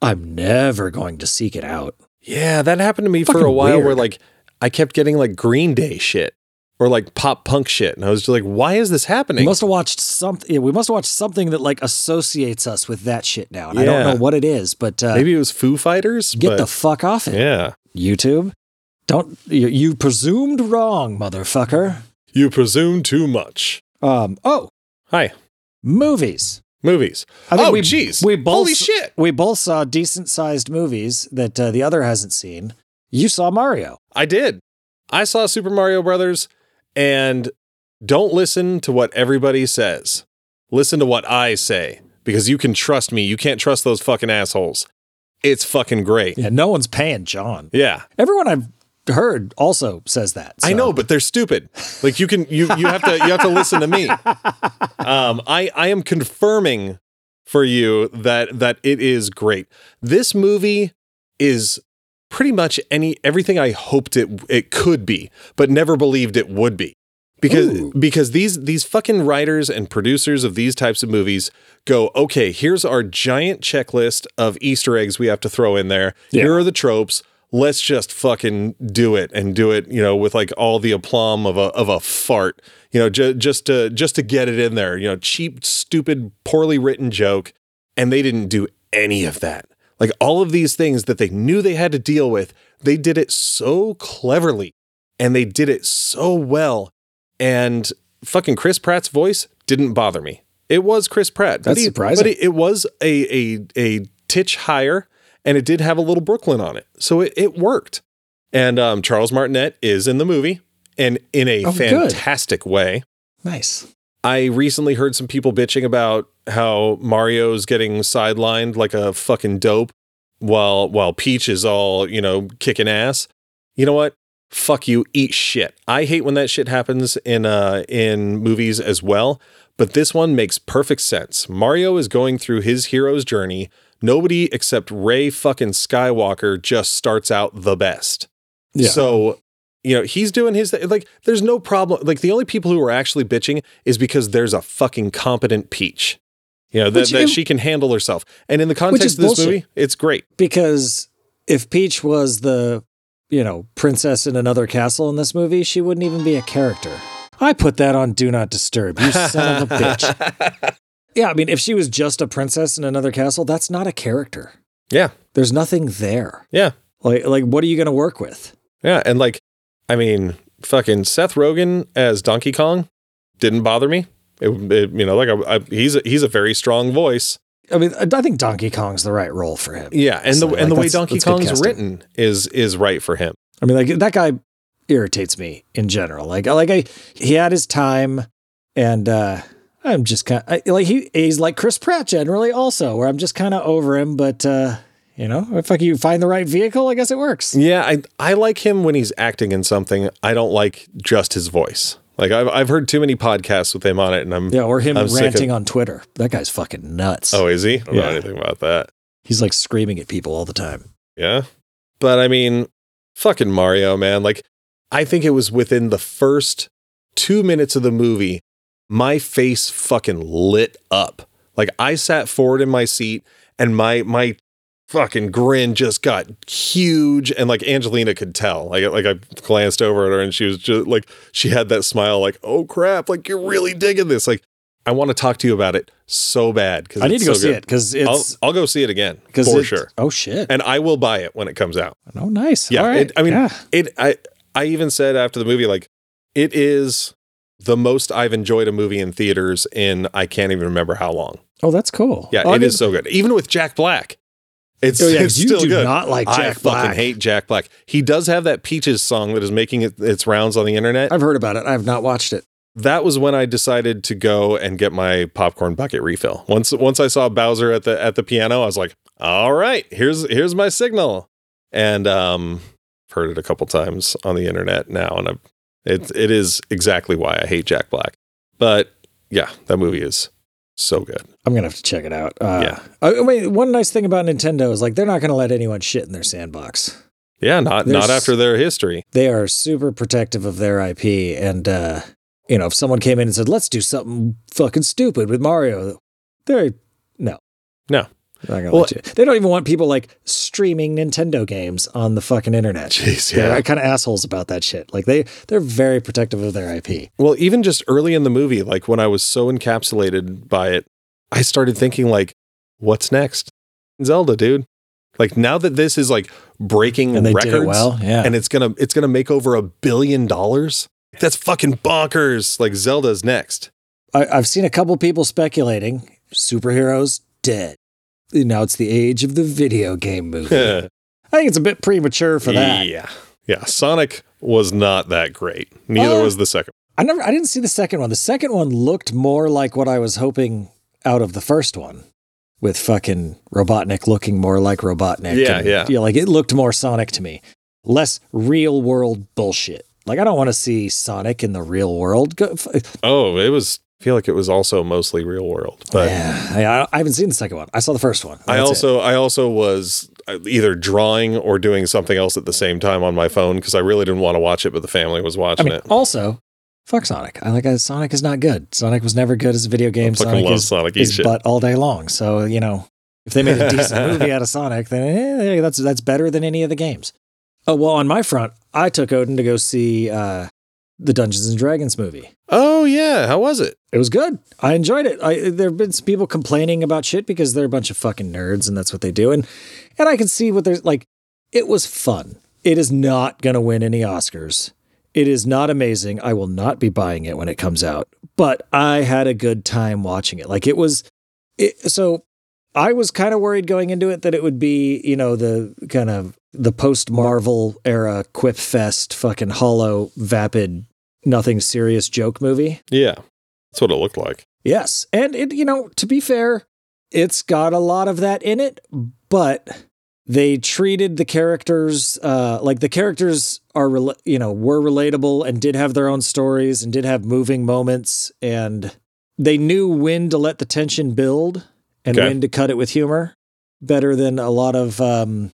I'm never going to seek it out.
Yeah, that happened to me for a while where like I kept getting like Green Day shit or like pop punk shit. And I was just like, why is this happening?
We must have watched something. We must have watched something that like associates us with that shit now. And I don't know what it is, but uh,
Maybe it was Foo Fighters.
get the fuck off it.
Yeah.
YouTube. Don't you, you presumed wrong, motherfucker.
You presume too much.
Um. Oh,
Hi.
movies.
Movies.
I think
oh,
we-
jeez.
we both-
Holy shit.
We both saw decent-sized movies that uh, the other hasn't seen. You saw Mario.
I did. I saw Super Mario Brothers and don't listen to what everybody says. Listen to what I say because you can trust me. You can't trust those fucking assholes. It's fucking great.
Yeah, no one's paying John.
Yeah.
Everyone I've heard also says that.
I know, but they're stupid. Like you can you you have to you have to listen to me. [LAUGHS] Um I I am confirming for you that that it is great. This movie is pretty much any everything I hoped it it could be, but never believed it would be. Because
Ooh.
because these these fucking writers and producers of these types of movies go, okay, here's our giant checklist of Easter eggs we have to throw in there.
Yeah.
Here are the tropes. Let's just fucking do it and do it, you know, with like all the aplomb of a of a fart, you know, ju- just to just to get it in there, you know, cheap, stupid, poorly written joke, and they didn't do any of that. Like all of these things that they knew they had to deal with, they did it so cleverly and they did it so well. And fucking Chris Pratt's voice didn't bother me. It was Chris Pratt. but
That's
he-
surprising.
But it, it was a, a, a titch higher and it did have a little Brooklyn on it. So it, it worked. And um, Charles Martinet is in the movie and in a
Oh, good.
fantastic way.
Nice.
I recently heard some people bitching about how Mario's getting sidelined like a fucking dope while while Peach is all, you know, kicking ass. You know what? Fuck you, eat shit. I hate when that shit happens in uh in movies as well, but this one makes perfect sense. Mario is going through his hero's journey. Nobody except Ray fucking Skywalker just starts out the best.
Yeah.
So, you know, he's doing his thing. Like, there's no problem. Like, the only people who are actually bitching is because there's a fucking competent Peach. You know, that, that she can handle herself. And in the context of this
bullshit.
movie, it's great.
because if Peach was the, you know, princess in another castle in this movie, she wouldn't even be a character. I put that on Do Not Disturb. You son of a [LAUGHS] bitch. Yeah, I mean, if she was just a princess in another castle, that's not a character.
Yeah.
There's nothing there.
Yeah.
Like, like, what are you going to work with?
Yeah. And like, I mean, fucking Seth Rogen as Donkey Kong didn't bother me. It, it- you know, like I, I, he's a, he's a very strong voice.
I mean, I think Donkey Kong's the right role for him.
Yeah, and the
So,
and the way Donkey Kong's written is is right for him.
I mean, like that guy irritates me in general. Like, like I, he had his time, and uh I'm just kind of like he he's like Chris Pratt generally also, where I'm just kind of over him. But uh you know, if like you find the right vehicle, I guess it works.
Yeah, I I like him when he's acting in something. I don't like just his voice. Like I've I've heard too many podcasts with him on it, and I'm
Yeah, or him
I'm sick of-
ranting on Twitter. That guy's fucking nuts.
oh, is he? I don't know anything about that.
He's like screaming at people all the time.
Yeah, but I mean, fucking Mario, man. Like I think it was within the first two minutes of the movie, my face fucking lit up. Like I sat forward in my seat, and my my fucking grin just got huge and like Angelina could tell. Like like I glanced over at her and she was just like she had that smile like, "Oh crap, like you're really digging this." Like I want to talk to you about it so bad cuz
I need to go see it because
I'll I'll go see it again
because
for sure.
Oh shit!
And I will buy it when it comes out.
oh, nice.
Yeah,
All right.
it, I mean
Yeah.
it I I even said after the movie like it is the most I've enjoyed a movie in theaters in I can't even remember how long.
Oh, that's cool.
Yeah,
oh,
it
I
is so good. Even with Jack Black. It's,
Oh yeah,
it's
you
still
do
good.
not like
I
Jack
fucking hate Jack Black. He does have that Peaches song that is making it, its rounds on the internet.
I've heard about it. I have not watched it.
that was when I decided to go and get my popcorn bucket refill. Once once I saw Bowser at the at the piano, I was like, "All right, here's here's my signal." And um I've heard it a couple times on the internet now and I've, it it is exactly why I hate Jack Black. But yeah, that movie is so good.
I'm gonna have to check it out. Uh,
Yeah.
I, I mean, one nice thing about Nintendo is like they're not gonna let anyone shit in their sandbox.
Yeah, not
There's-
not after their history.
They are super protective of their IP, and uh, you know, if someone came in and said, "Let's do something fucking stupid with Mario," they're no,
No. Well-.
They don't even want people like streaming Nintendo games on the fucking internet. [LAUGHS]
Jeez,
They're kind of assholes about that shit. Like they they're very protective of their IP.
Well, even just early in the movie, like when I was so encapsulated by it, I started thinking like, what's next? Zelda, dude. Like now that this is like breaking
And
records
it well. Yeah.
and it's gonna it's gonna make over a billion dollars. That's fucking bonkers. Like Zelda's next.
I, I've seen a couple people speculating superheroes dead. Now it's the age of the video game movie. [LAUGHS] I think it's a bit premature for that.
Yeah. Yeah. Sonic was not that great. Neither
Uh,
was the second.
I never I didn't see the second one. The second one looked more like what I was hoping out of the first one. With fucking Robotnik looking more like Robotnik.
Yeah,
and,
yeah.
Yeah, like it looked more Sonic to me. Less real world bullshit. Like I don't want to see Sonic in the real world. Go, f-
Oh, it was feel like it was also mostly real world. But
yeah, I, I haven't seen the second one. I saw the first one.
I
That's it.
also I also was uh, either drawing or doing something else at the same time on my phone because I really didn't want to watch it, but the family was
I
watching
mean,
it.
also, fuck Sonic. I like Sonic is not good. Sonic was never good as a video game.
I fucking
Sonic
love
is,
Sonic.
Is butt all day long. So you know, if they made a decent [LAUGHS] movie out of Sonic, then eh, that's that's better than any of the games. Oh well, on my front, I took Odin to go see uh, the Dungeons and Dragons movie.
Oh yeah, how was it?
It was good. I enjoyed it. I, there have been some people complaining about shit because they're a bunch of fucking nerds and that's what they do. And and I can see what there's like. It was fun. It is not going to win any Oscars. It is not amazing. I will not be buying it when it comes out. But I had a good time watching it. Like it was. It, so I was kind of worried going into it that it would be you know the kind of the post Marvel era quip fest fucking hollow vapid nothing serious joke movie.
Yeah, that's what it looked like.
Yes. And it, you know, to be fair, it's got a lot of that in it, but they treated the characters uh, like the characters are, rela- you know, were relatable and did have their own stories and did have moving moments. And they knew when to let the tension build and
Okay.
when to cut it with humor better than a lot of, um,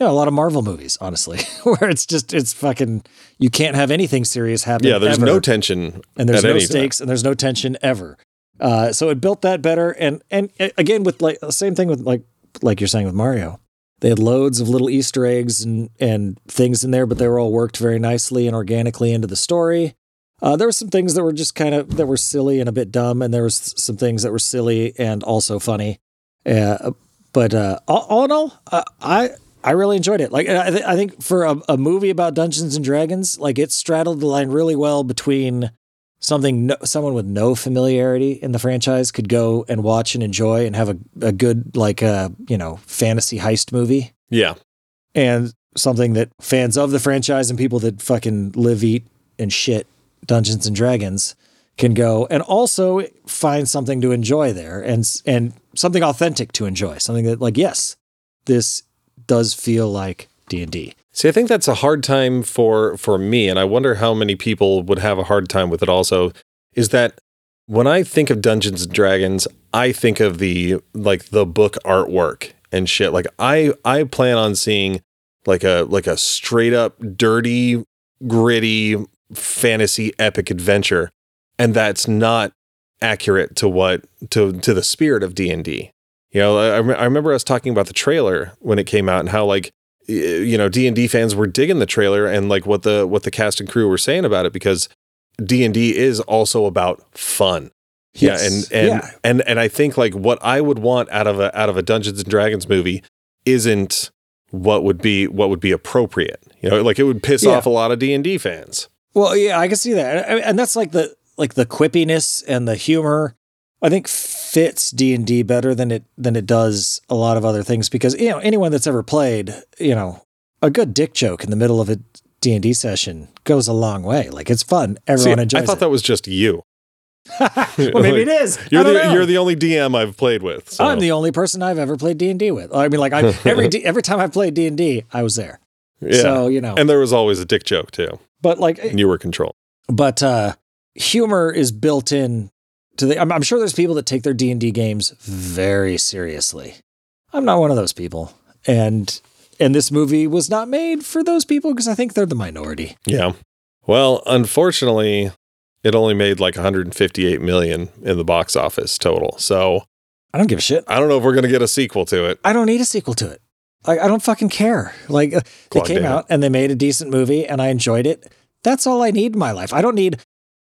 you know, a lot of Marvel movies, honestly, [LAUGHS] where it's just, it's fucking, you can't have anything serious happen.
Yeah, there's
ever
no tension
and there's
at
no
any time.
stakes and there's no tension ever. Uh, so it built that better, and and again with like the same thing with like like you're saying with Mario, they had loads of little Easter eggs and and things in there, but they were all worked very nicely and organically into the story. Uh, there were some things that were just kind of that were silly and a bit dumb, and there was some things that were silly and also funny. Uh, but uh, all, all in all, uh, I I really enjoyed it. Like I, th- I think for a, a movie about Dungeons and Dragons, like it straddled the line really well between something no, someone with no familiarity in the franchise could go and watch and enjoy and have a, a good like uh you know fantasy heist movie.
Yeah,
and something that fans of the franchise and people that fucking live eat and shit Dungeons and Dragons can go and also find something to enjoy there and and something authentic to enjoy. Something that like yes this does feel like D&D
See, I think that's a hard time for for me, and I wonder how many people would have a hard time with it. Also, is that when I think of Dungeons and Dragons, I think of the like the book artwork and shit. Like I I plan on seeing like a like a straight up dirty, gritty fantasy epic adventure, and that's not accurate to what to to the spirit of D and D. You know, I, I remember us talking about the trailer when it came out and how like you know D&D fans were digging the trailer and like what the what the cast and crew were saying about it because D&D is also about fun.
Yes.
Yeah, and and,
Yeah.
and and I think like what I would want out of a out of a Dungeons and Dragons movie isn't what would be what would be appropriate. You know, like it would piss
Yeah.
off a lot of D&D fans.
Well, yeah, I can see that, and, and that's like the like the quippiness and the humor. I think fits D and D better than it than it does a lot of other things because you know anyone that's ever played, you know, a good dick joke in the middle of a D and D session goes a long way. Like it's fun.
See,
Everyone enjoys
I thought
it.
that was just you. [LAUGHS] [LAUGHS]
well, maybe it is.
You're the
know.
you're the only DM I've played with. So.
I'm the only person I've ever played D and D with. I mean, like I [LAUGHS] every D, every time I've played D and D, I was there.
yeah.
So you know,
and there was always a dick joke too.
but like
And you were control.
but uh humor is built in to the I'm, I'm sure there's people that take their d&d games very seriously. I'm not one of those people. And and this movie was not made for those people because i think they're the minority.
Yeah. Well, unfortunately, it only made like 158 million in the box office total. So
i don't give a shit.
I don't know if we're going to get a sequel to it.
i don't need a sequel to it. Like i don't fucking care. Like uh, they came out and they made a decent movie and i enjoyed it. That's all i need in my life. I don't need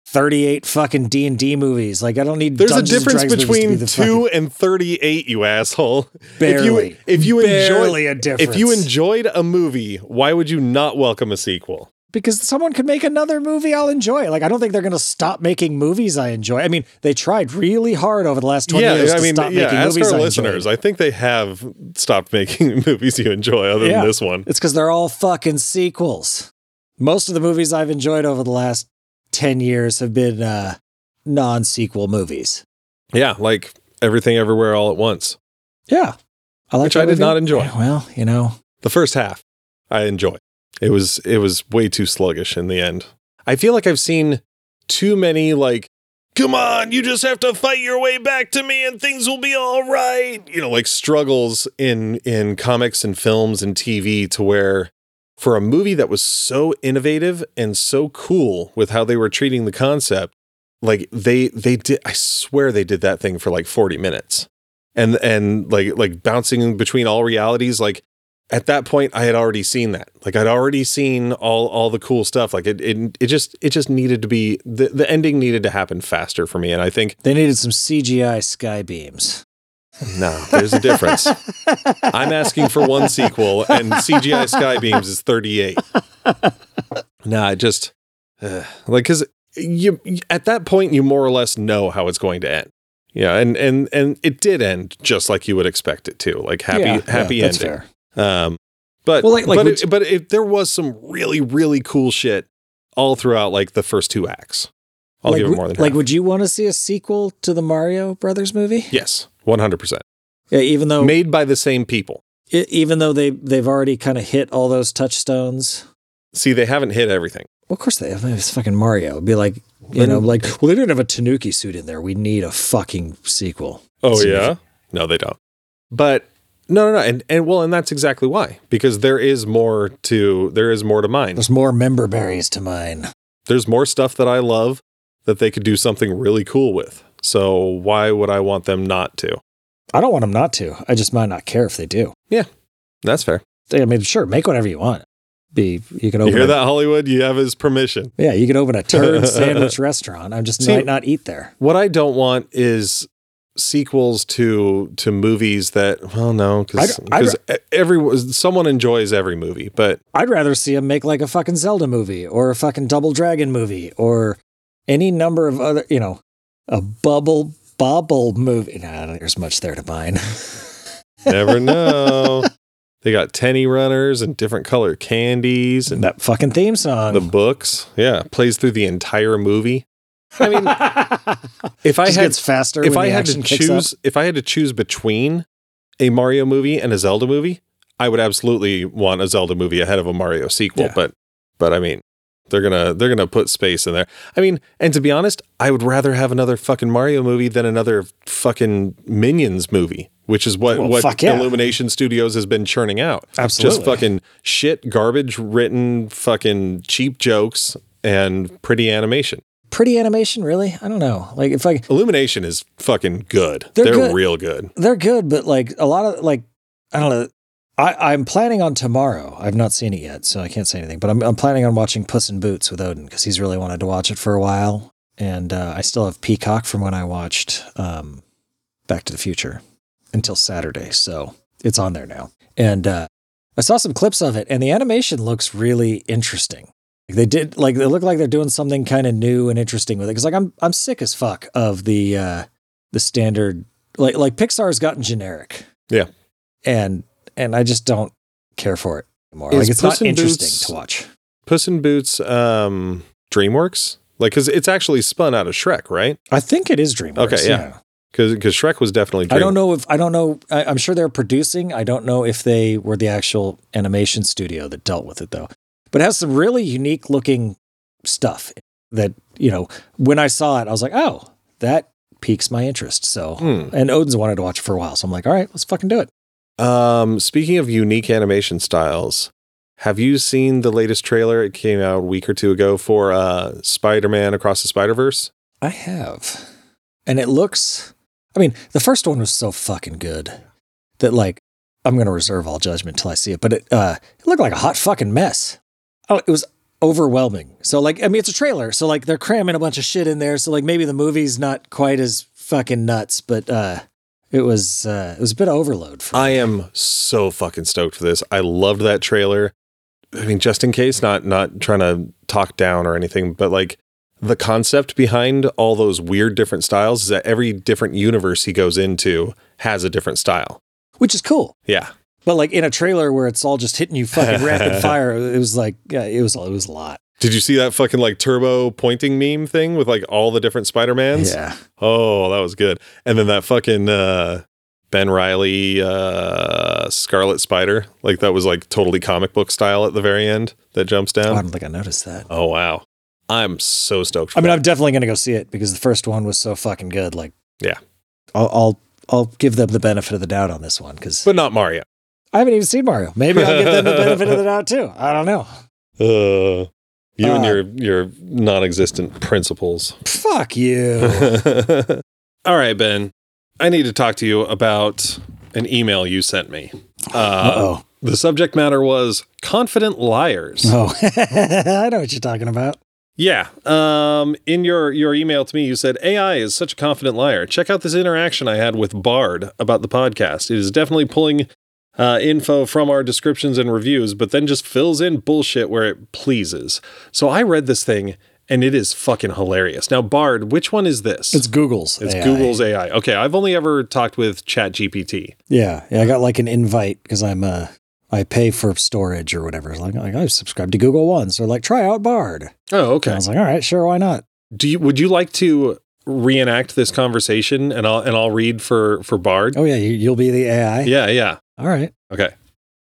38 fucking D&D movies. Like I don't need
There's
Dungeons
a difference
Dragons movies to be
between two
fucking-
and 38, you asshole.
barely.
If you, if you
barely
enjoyed,
a difference.
if you enjoyed a movie, why would you not welcome a sequel?
because someone could make another movie I'll enjoy. Like I don't think they're going to stop making movies I enjoy. I mean, they tried really hard over the last 20 years
I
to
mean,
stop
yeah.
making
Ask
movies
our
I
listeners.
enjoyed.
I think they have stopped making [LAUGHS] movies you enjoy, other
Yeah.
than this one.
It's cuz they're all fucking sequels. Most of the movies I've enjoyed over the last 10 years have been uh non-sequel movies.
Yeah, like everything, everywhere, all at once.
Yeah. I like
Which I did
movie.
not enjoy.
Yeah, well, you know,
The first half, I enjoy. It was it was way too sluggish in the end. I feel like I've seen too many like, come on, you just have to fight your way back to me and things will be all right. You know, like struggles in in comics and films and TV to where for a movie that was so innovative and so cool with how they were treating the concept, like they they did I swear they did that thing for like 40 minutes. And and like like bouncing between all realities like at that point I had already seen that. Like I'd already seen all all the cool stuff. Like it it, it just it just needed to be the, the ending needed to happen faster for me. And I think
They needed some CGI sky beams.
No, there's a difference. I'm asking for one sequel and CGI Skybeams is 38. Nah, I just uh, like cuz you at that point you more or less know how it's going to end. Yeah, and and and it did end just like you would expect it to. Like happy
Yeah,
happy
yeah,
ending. Um, but
Well, like- like
but it, but if there was some really really cool shit all throughout like the first two acts. I'll
like,
give it more than
like,
half.
would you want to see a sequel to the Mario Brothers movie?
yes, one hundred percent.
Yeah, even though
Made by the same people.
e- even though they they've already kind of hit all those touchstones.
See, they haven't hit everything.
Well, of course they have. It's fucking Mario. It'd be like you know, like well, they didn't have a Tanuki suit in there. We need a fucking sequel.
Oh
So-
yeah, no, they don't. But no, no, no, and and well, and that's exactly why because there is more to there is more to mine.
There's more member berries to mine.
There's more stuff that I love that they could do something really cool with. So why would I want them not to?
I don't want them not to. I just might not care if they do.
Yeah, that's fair.
I mean, sure, make whatever you want. Be you can
You
open
hear
a,
that, Hollywood? You have his permission.
Yeah, you can open a turd [LAUGHS] sandwich restaurant. I just
See-
might not eat there.
What I don't want is sequels to to movies that well no because every someone enjoys every movie but
I'd rather see them make like a fucking Zelda movie or a fucking Double Dragon movie or any number of other, you know, a Bubble Bobble movie. There's much there to mine. [LAUGHS]
never know they got tenny runners and different color candies and
that fucking theme song.
the books yeah plays through the entire movie I mean, [LAUGHS] if I
Just
had
faster.
if I had to choose if I had to choose between a Mario movie and a Zelda movie, I would absolutely want a Zelda movie ahead of a Mario sequel.
Yeah.
But but I mean, they're gonna they're gonna put space in there. I mean, and to be honest, I would rather have another fucking Mario movie than another fucking Minions movie, which is what
Well,
what
yeah.
Illumination Studios has been churning out.
Absolutely.
Just fucking shit, garbage written, fucking cheap jokes and pretty animation.
Pretty animation, really? I don't know. Like if like
Illumination is fucking good.
They're
They're,
good.
real good.
they're good, but like a lot of like I don't know. I, I'm planning on tomorrow. I've not seen it yet, so I can't say anything. But I'm, I'm planning on watching Puss in Boots with Odin because he's really wanted to watch it for a while, and uh, I still have Peacock from when I watched um, Back to the Future until Saturday, so it's on there now. And uh, I saw some clips of it, and the animation looks really interesting. Like they did, like they look like they're doing something kind of new and interesting with it. Because like I'm, I'm sick as fuck of the uh, the standard, like like Pixar's gotten generic.
Yeah.
and and I just don't care for it anymore.
Is
like it's
Puss
not
in
interesting
Boots-
to watch.
Puss in Boots, um, DreamWorks, like because it's actually spun out of Shrek, right?
I think it is DreamWorks.
Okay, yeah. Because because Shrek was definitely.
I don't know if I don't know. I, I'm sure they're producing. I don't know if they were the actual animation studio that dealt with it though. But it has some really unique looking stuff that you know. When I saw it, I was like, oh, that piques my interest. So,
Hmm.
and Odin's wanted to watch it for a while, so I'm like, all right, let's fucking do it.
Um, speaking of unique animation styles, have you seen the latest trailer? It came out a week or two ago for uh, Spider-Man Across the Spider-Verse.
I have, and it looks. I mean, the first one was so fucking good that like I'm gonna reserve all judgment till I see it. But it uh, it looked like a hot fucking mess. Oh, it was overwhelming. So like, I mean, it's a trailer, so like they're cramming a bunch of shit in there. So like maybe the movie's not quite as fucking nuts, but uh, it was uh, it was a bit of overload for.
I
me.
am so fucking stoked for this. I loved that trailer. I mean, just in case, not not trying to talk down or anything, but like the concept behind all those weird different styles is that every different universe he goes into has a different style.
which is cool.
Yeah.
But like in a trailer where it's all just hitting you fucking rapid [LAUGHS] fire, it was like yeah, it was it was a lot.
Did you see that fucking like turbo pointing meme thing with like all the different Spider-Mans?
Yeah.
Oh, that was good. And then that fucking uh Ben Reilly uh Scarlet Spider, like that was like totally comic book style at the very end that jumps
Oh, I don't think I noticed that.
Oh wow. I'm so stoked
I mean,
that.
I'm definitely gonna go see it because the first one was so fucking good. Like,
Yeah.
I'll I'll, I'll give them the benefit of the doubt on this one because
but not Mario.
I haven't even seen Mario. Maybe I'll give them the benefit of the doubt too. I don't know. [LAUGHS]
Uh you and
Uh,
your your non-existent principles.
Fuck you. [LAUGHS]
All right, Ben. I need to talk to you about an email you sent me.
Uh
Uh,
oh.
The subject matter was confident liars.
Oh, [LAUGHS] I know what you're talking about.
Yeah. Um, in your your email to me, you said AI is such a confident liar. Check out this interaction I had with Bard about the podcast. It is definitely pulling uh, info from our descriptions and reviews, but then just fills in bullshit where it pleases. So I read this thing and it is fucking hilarious. Now, Bard, which one is this?
It's Google's.
It's
AI.
Google's AI. Okay, I've only ever talked with ChatGPT.
Yeah, yeah. I got like an invite because I'm uh I pay for storage or whatever. Like, like I subscribed to Google One, so like try out Bard.
Oh,
And
okay.
I was like, all right, sure, why not?
Do you would you like to reenact this conversation and I'll and I'll read for for Bard?
Oh yeah, you, you'll be the AI.
Yeah, yeah.
All right.
Okay.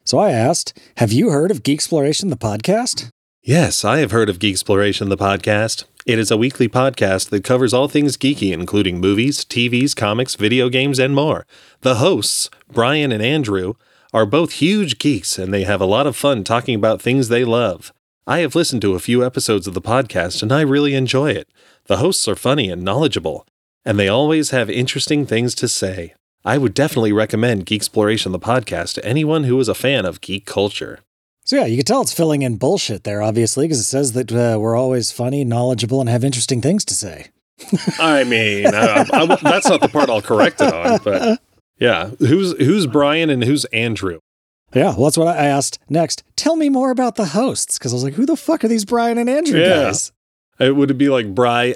So I asked, have you heard of Geeksploration, the podcast?
Yes, I have heard of Geeksploration, the podcast. It is a weekly podcast that covers all things geeky, including movies, TVs, comics, video games, and more. The hosts, Brian and Andrew, are both huge geeks and they have a lot of fun talking about things they love. I have listened to a few episodes of the podcast and I really enjoy it. The hosts are funny and knowledgeable, and they always have interesting things to say. I would definitely recommend Geeksploration, the podcast, to anyone who is a fan of geek culture.
So yeah, you can tell it's filling in bullshit there, obviously, because it says that uh, we're always funny, knowledgeable, and have interesting things to say. [LAUGHS]
I mean, I, I- that's not the part I'll correct it on, but yeah, who's who's Brian and who's Andrew?
Yeah, well, that's what I asked next. Tell me more about the hosts, because I was like, who the fuck are these Brian and Andrew
Yeah.
guys?
It would be like Brian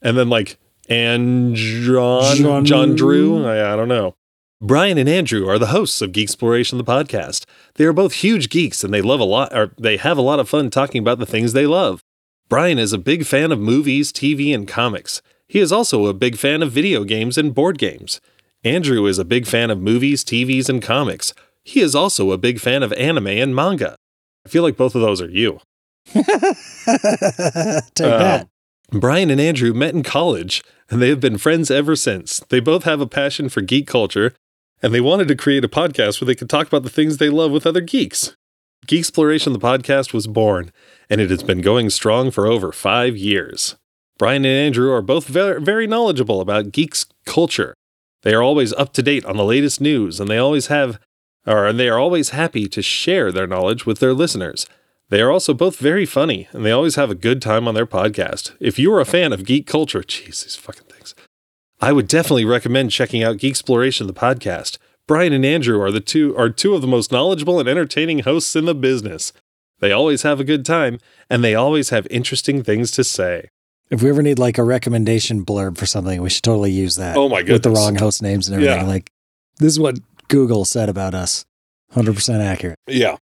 and then like and John
John-
John Drew? I, I don't know. Brian and Andrew are the hosts of Geeksploration, the podcast. They are both huge geeks and they love a lot, or they have a lot of fun talking about the things they love. Brian is a big fan of movies, TV, and comics. He is also a big fan of video games and board games. Andrew is a big fan of movies, TVs, and comics. He is also a big fan of anime and manga. I feel like both of those are you. [LAUGHS]
Take
Uh,
that.
Brian and Andrew met in college, and they have been friends ever since. They both have a passion for geek culture, and they wanted to create a podcast where they could talk about the things they love with other geeks. Geeksploration, the podcast, was born, and it has been going strong for over five years. Brian and Andrew are both very, knowledgeable about geeks culture. They are always up to date on the latest news, and they always have, or and they are always happy to share their knowledge with their listeners. They are also both very funny, and they always have a good time on their podcast. If you are a fan of geek culture, [LAUGHS] jeez, these fucking things, I would definitely recommend checking out Geeksploration, the podcast. Brian and Andrew are the two are two of the most knowledgeable and entertaining hosts in the business. They always have a good time, and they always have interesting things to say.
If we ever need like a recommendation blurb for something, we should totally use that.
Oh my goodness.
With the wrong host names and everything.
Yeah.
Like, this is what Google said about us. 100% accurate.
Yeah.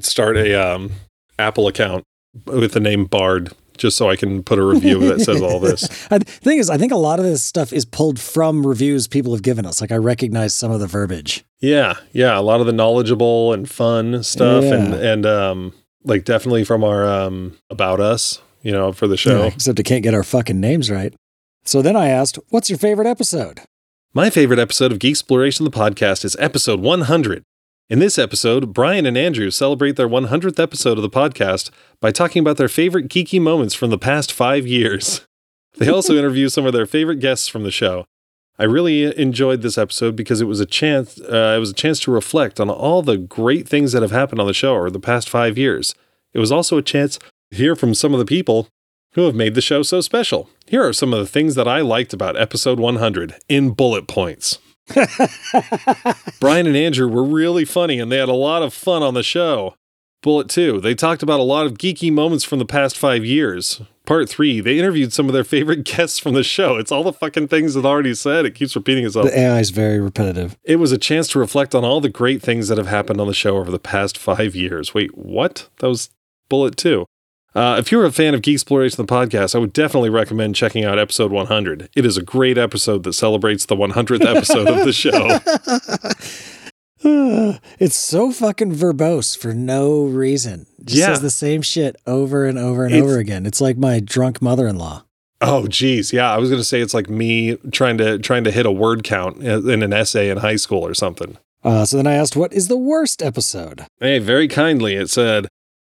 Start a um, Apple account with the name Bard, just so I can put a review that says all [LAUGHS] this.
The thing is, I think a lot of this stuff is pulled from reviews people have given us. Like, I recognize some of the verbiage.
Yeah, yeah, a lot of the knowledgeable and fun stuff, and and um, like definitely from our um about us, you know, for the show.
Yeah, except I can't get our fucking names right. So then I asked, what's your favorite episode?
My favorite episode of Geeksploration, the podcast, is episode 100. In this episode, Brian and Andrew celebrate their 100th episode of the podcast by talking about their favorite geeky moments from the past five years. [LAUGHS] They also interview some of their favorite guests from the show. I really enjoyed this episode because it was a chance. Uh, it was a chance to reflect on all the great things that have happened on the show over the past five years. It was also a chance to hear from some of the people who have made the show so special. Here are some of the things that I liked about episode 100 in bullet points. [LAUGHS] Brian and Andrew were really funny and they had a lot of fun on the show. Bullet 2, they talked about a lot of geeky moments from the past five years. Part 3, they interviewed some of their favorite [LAUGHS] guests from the show. It's all the fucking things that I already said. It keeps repeating itself.
The AI is very repetitive.
It was a chance to reflect on all the great things that have happened on the show over the past five years. Wait, what? That was bullet two. Uh, if you're a fan of Geeksploration, the podcast, I would definitely recommend checking out episode 100. It is a great episode that celebrates the 100th episode of the show. [LAUGHS] [LAUGHS]
it's so fucking verbose for no reason. Just
Yeah.
says the same shit over and over and
It's-
over again. It's like my drunk mother-in-law.
Oh, geez, yeah. I was going to say it's like me trying to trying to hit a word count in an essay in high school or something.
Uh, so then I asked, what is the worst episode?
Hey, very kindly, it said,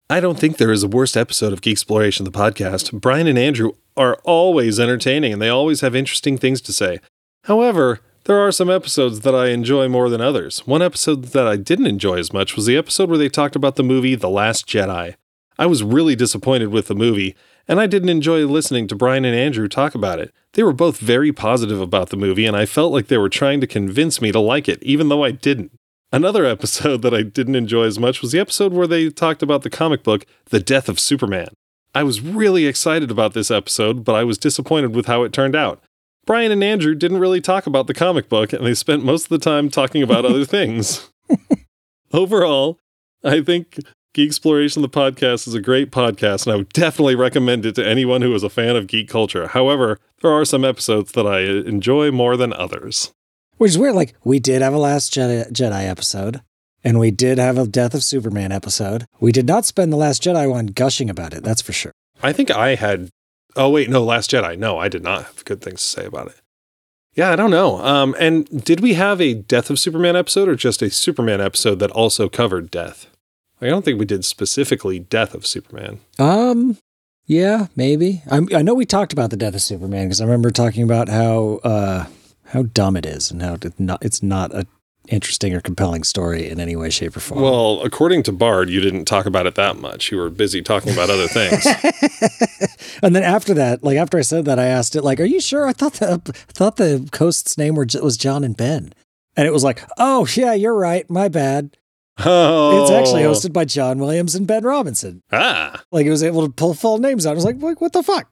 I don't think there is a worst episode of Geeksploration, the podcast. Brian and Andrew are always entertaining and they always have interesting things to say. However, There are some episodes that I enjoy more than others. One episode that I didn't enjoy as much was the episode where they talked about the movie The Last Jedi. I was really disappointed with the movie, and I didn't enjoy listening to Brian and Andrew talk about it. They were both very positive about the movie, and I felt like they were trying to convince me to like it, even though I didn't. Another episode [LAUGHS] that I didn't enjoy as much was the episode where they talked about the comic book, The Death of Superman. I was really excited about this episode, but I was disappointed with how it turned out. Brian and Andrew didn't really talk about the comic book, and they spent most of the time talking about other [LAUGHS] things. Overall, I think Geeksploration, the podcast, is a great podcast, and I would definitely recommend it to anyone who is a fan of geek culture. However, there are some episodes that I enjoy more than others.
Which is weird. Like, we did have a Last Jedi, Jedi episode, and we did have a Death of Superman episode. We did not spend the Last Jedi one gushing about it, that's for sure.
I think I had. Oh wait, no, Last Jedi. No, I did not have good things to say about it. Yeah, I don't know. Um, and did we have a Death of Superman episode or just a Superman episode that also covered death? I don't think we did specifically Death of Superman.
Um, yeah, maybe. i I know we talked about the Death of Superman because I remember talking about how uh, how dumb it is and how it not, it's not a interesting or compelling story in any way, shape, or form.
Well, according to Bard, you didn't talk about it that much. You were busy talking about other things. [LAUGHS]
and then after that, like after I said that, I asked it, like, "Are you sure?" I thought the I thought the Coast's name were, was John and Ben, and it was like, "Oh yeah, you're right. My bad."
Oh,
It's actually hosted by John Williams and Ben Robinson.
Ah,
Like it was able to pull full names out. I was like, "What? What the fuck?"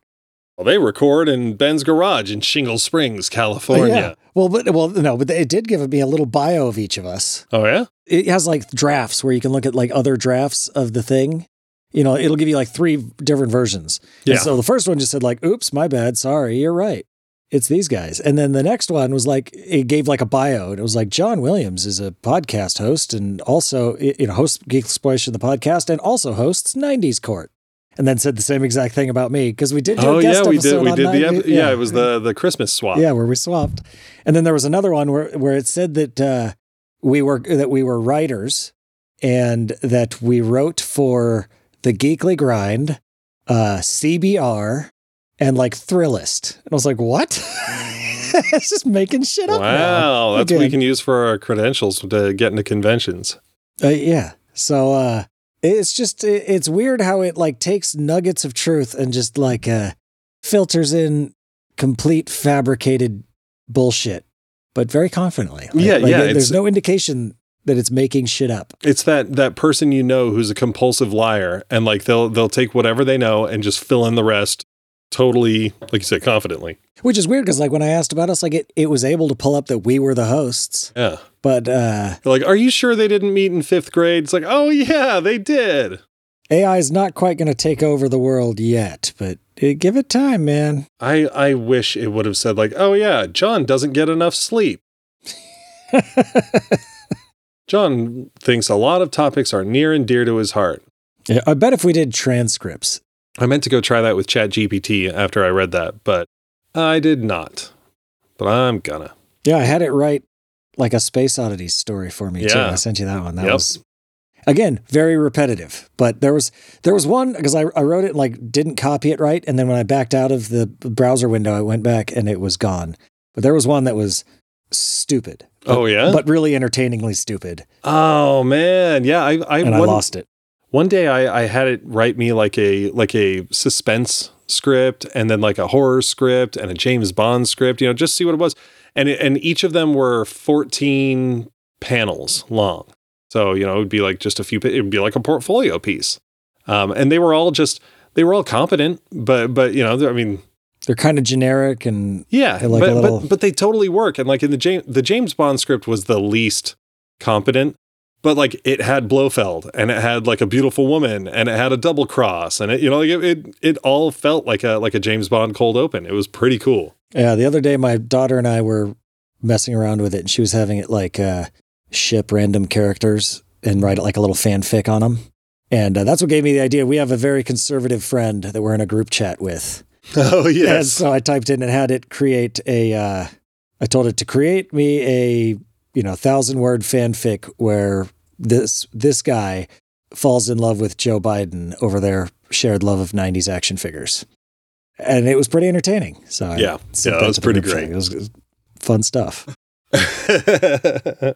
Well, they record in Ben's garage in Shingle Springs, oh, California.
Yeah. Well, but well, no, but it did give me a little bio of each of us.
Oh yeah.
It has like drafts where you can look at like other drafts of the thing. You know, it'll give you like three different versions. And
Yeah.
so the first one just said like, "Oops, my bad. Sorry, you're right. It's these guys." And then the next one was like it gave like a bio, and it was like John Williams is a podcast host and also you know hosts Geek Exploitation the podcast and also hosts '90s Court. And then said the same exact thing about me because we did do
Oh yeah, we did. We did the ep- yeah. It was the the Christmas swap.
yeah, where we swapped. And then there was another one where where it said that uh, we were that we were writers and that we wrote for the Geekly Grind, uh, CBR, and like Thrillist. And I was like, what? [LAUGHS] it's just making shit up. now.
Wow, that's what we can use for our credentials to get into conventions.
Uh, yeah. So uh, it's just it's weird how it like takes nuggets of truth and just like uh, filters in complete fabricated bullshit, but very confidently. Like-
Yeah,
like,
yeah,
There's no indication that it's making shit up.
It's that that person you know who's a compulsive liar, and like they'll they'll take whatever they know and just fill in the rest, totally like you said, confidently.
Which is weird because like when I asked about us, like it, it was able to pull up that we were the hosts,
Yeah,
but uh,
They're like, are you sure they didn't meet in fifth grade? It's like, oh yeah, they did.
AI is not quite going to take over the world yet. But uh, give it time, man.
I I wish it would have said like, oh yeah, John doesn't get enough sleep. [LAUGHS] John thinks a lot of topics are near and dear to his heart.
Yeah, I bet if we did transcripts,
I meant to go try that with ChatGPT after I read that, but I did not. But I'm gonna.
Yeah, I had it write like a Space Oddity story for me too. I sent you that one. That
Yep.
was again very repetitive. But there was there was one because I, I wrote it and like didn't copy it right, and then when I backed out of the browser window, I went back and it was gone. But there was one that was stupid. but-
Oh yeah.
but really entertainingly stupid,
oh man, yeah. I I,
and I lost it.
one day I, I had it write me like a like a suspense script and then like a horror script and a James Bond script. You know, just see what it was. And it, and each of them were 14 panels long. So you know, it would be like just a few. It would be like a portfolio piece. Um, and they were all just they were all competent, but but you know, I mean,
They're kind of generic and
Yeah,
like a
but,
little-
but but they totally work. And like in the James the James Bond script was the least competent, but like it had Blofeld and it had like a beautiful woman and it had a double cross and it you know like it it, it all felt like a like a James Bond cold open. It was pretty cool.
Yeah, the other day my daughter and I were messing around with it, and she was having it like uh, ship random characters and write it like a little fanfic on them. And uh, that's what gave me the idea. We have a very conservative friend that we're in a group chat with. [LAUGHS]
Oh
And so I typed in and had it create a. Uh, I told it to create me a you know thousand word fanfic where this this guy falls in love with Joe Biden over their shared love of '90s action figures, and it was pretty entertaining. So I
Yeah. Yeah, that was pretty great.
It was, it was fun stuff. [LAUGHS]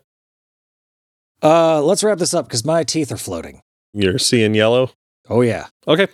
Uh, let's wrap this up because my teeth are floating.
You're seeing yellow.
Oh yeah.
Okay.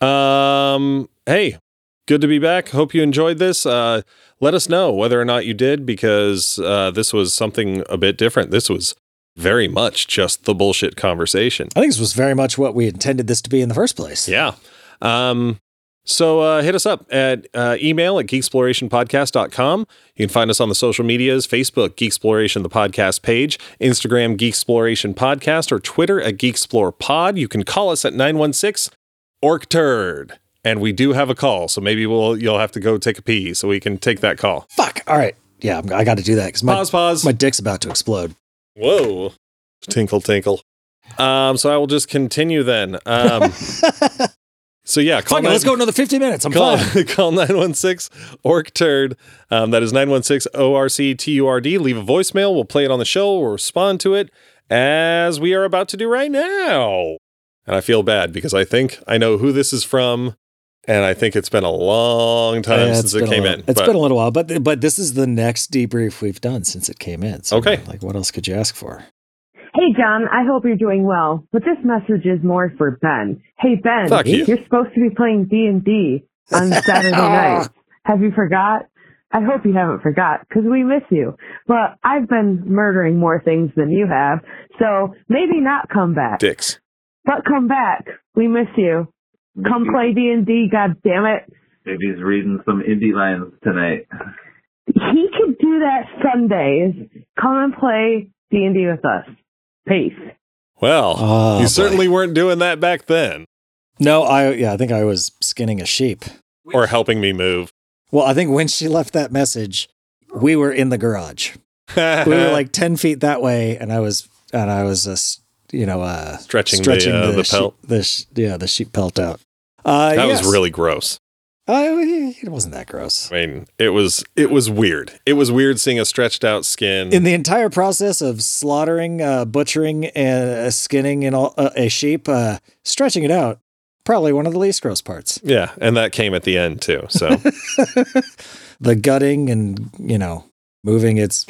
Um. Hey, good to be back. Hope you enjoyed this. Uh, let us know whether or not you did because uh, this was something a bit different. This was very much just the bullshit conversation.
I think this was very much what we intended this to be in the first place.
Yeah. Um, so uh, hit us up at uh, email at geeksplorationpodcast.com. You can find us on the social medias Facebook, Geeksploration, the podcast page, Instagram, Geeksploration Podcast, or Twitter at GeekSplorePod. You can call us at 916 Orc Turd. And we do have a call, so maybe we'll you'll have to go take a pee so we can take that call.
Fuck. All right. Yeah, I'm, I got to do that because my
Pause, pause.
my dick's about to explode.
Whoa. Tinkle, tinkle. Um, so I will just continue then. Um, [LAUGHS] so yeah, call
Fuck it, let's go another 50 minutes. I'm
call,
fine. [LAUGHS]
call 916 orc turd um, that is 916 orc-turd leave a voicemail we'll play it on the show or respond to it as we are about to do right now and i feel bad because i think i know who this is from and i think it's been a long time
Yeah,
since it came
little-
in
It's
but
been a little while, but but this is the next debrief we've done since it came in. So,
Okay.
Like, what else could you ask for?
Hey, John, I hope you're doing well, but this message is more for Ben. Hey, Ben,
Fuck you.
are supposed to be playing D&D on [LAUGHS] Saturday night. Have you forgot? I hope you haven't forgot, because we miss you. But I've been murdering more things than you have, so maybe not come back.
dicks
But come back. We miss you. Come play D&D, God damn it.
Maybe he's reading some indie lines tonight.
He could do that Sundays. Come and play D&D with us. Peace.
well
Oh,
you
boy.
certainly weren't doing that back then
No, I yeah, I think I was skinning a sheep.
or helping me move
Well, I think when she left that message, we were in the garage. We were like [LAUGHS] ten feet that way, and I was and I was just you know uh,
Stretching the, uh, the
sheep-
pelt.
the sh- yeah, the sheep pelt out. Uh,
that
yes.
was really gross
Uh, it wasn't that gross.
I mean, it was it was weird. It was weird seeing a stretched out skin.
In the entire process of slaughtering, uh, butchering, and uh, skinning and all, uh, a sheep, uh, stretching it out, probably one of the least gross parts.
yeah, and that came at the end too. So [LAUGHS] [LAUGHS]
the gutting and you know moving its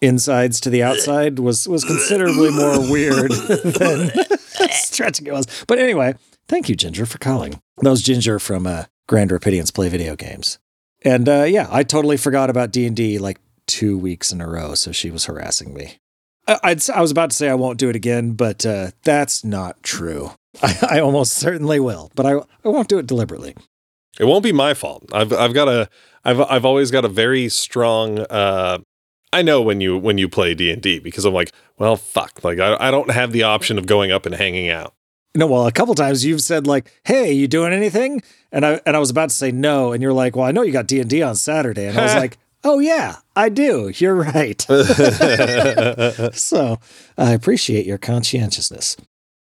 insides to the outside was was considerably more weird [LAUGHS] than stretching it was. But anyway, thank you, Ginger, for calling. That was Ginger from uh, Grand Rapidians Play Video Games, and uh, yeah, I totally forgot about D and D like two weeks in a row. So she was harassing me. I, I'd, I was about to say I won't do it again, but uh, that's not true. [LAUGHS] I, I almost certainly will, but I I won't do it deliberately.
it won't be my fault. I've I've got a I've I've always got a very strong. uh I know when you when you play D and D because I'm like, well, fuck, like I I don't have the option of going up and hanging out.
No, well, a couple times you've said like, "Hey, you doing anything?" And I and I was about to say no, and you're like, "Well, I know you got D and D on Saturday," and I was [LAUGHS] like, "Oh yeah, I do. You're right." [LAUGHS] [LAUGHS] so I appreciate your conscientiousness.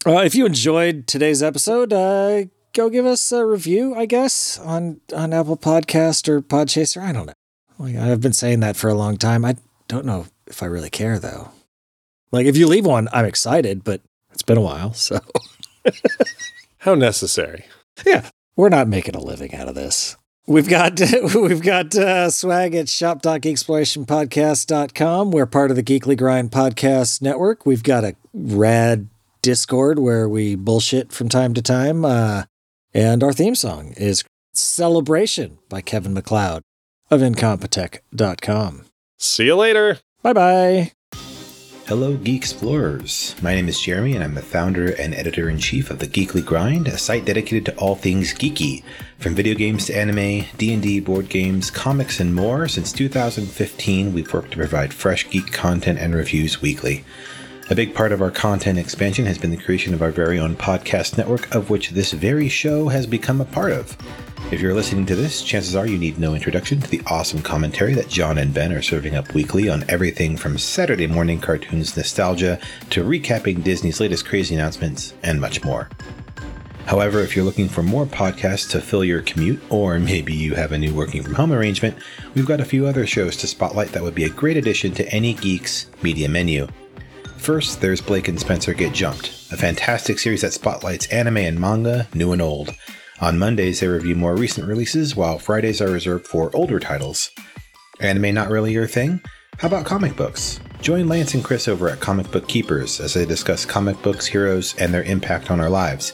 Uh, if you enjoyed today's episode, uh, go give us a review, I guess, on on Apple Podcast or Podchaser. I don't know. Like, I've been saying that for a long time. I don't know if I really care though. Like, if you leave one, I'm excited, but it's been a while, so.
How necessary.
Yeah, we're not making a living out of this. We've got [LAUGHS] we've got uh, swag at shop.geeksplorationpodcast.com. We're part of the Geekly Grind podcast network. We've got a rad Discord where we bullshit from time to time. Uh, and our theme song is Celebration by Kevin MacLeod of Incompetech.com.
See you later.
Bye bye.
Hello, Geek Explorers. My name is Jeremy, and I'm the founder and editor in chief of the Geekly Grind, a site dedicated to all things geeky, from video games to anime, D&D, board games, comics, and more. Since 2015, we've worked to provide fresh geek content and reviews weekly. A big part of our content expansion has been the creation of our very own podcast network, of which this very show has become a part of. If you're listening to this, chances are you need no introduction to the awesome commentary that John and Ben are serving up weekly on everything from Saturday morning cartoons nostalgia to recapping Disney's latest crazy announcements and much more. However, if you're looking for more podcasts to fill your commute, or maybe you have a new working from home arrangement, we've got a few other shows to spotlight that would be a great addition to any geek's media menu. First, there's Blake and Spencer Get Jumped, a fantastic series that spotlights anime and manga, new and old. On Mondays, they review more recent releases, while Fridays are reserved for older titles. Anime not really your thing? How about comic books? Join Lance and Chris over at Comic Book Keepers as they discuss comic books, heroes, and their impact on our lives.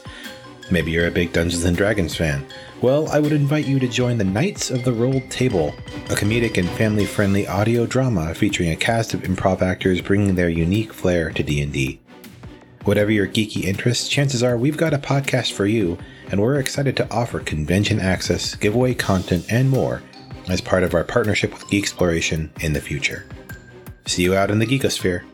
Maybe you're a big Dungeons and Dragons fan. Well, I would invite you to join the Knights of the Rolled Table, a comedic and family-friendly audio drama featuring a cast of improv actors bringing their unique flair to D&D. Whatever your geeky interests, chances are we've got a podcast for you, and we're excited to offer convention access, giveaway content, and more as part of our partnership with Geeksploration in the future. See you out in the Geekosphere.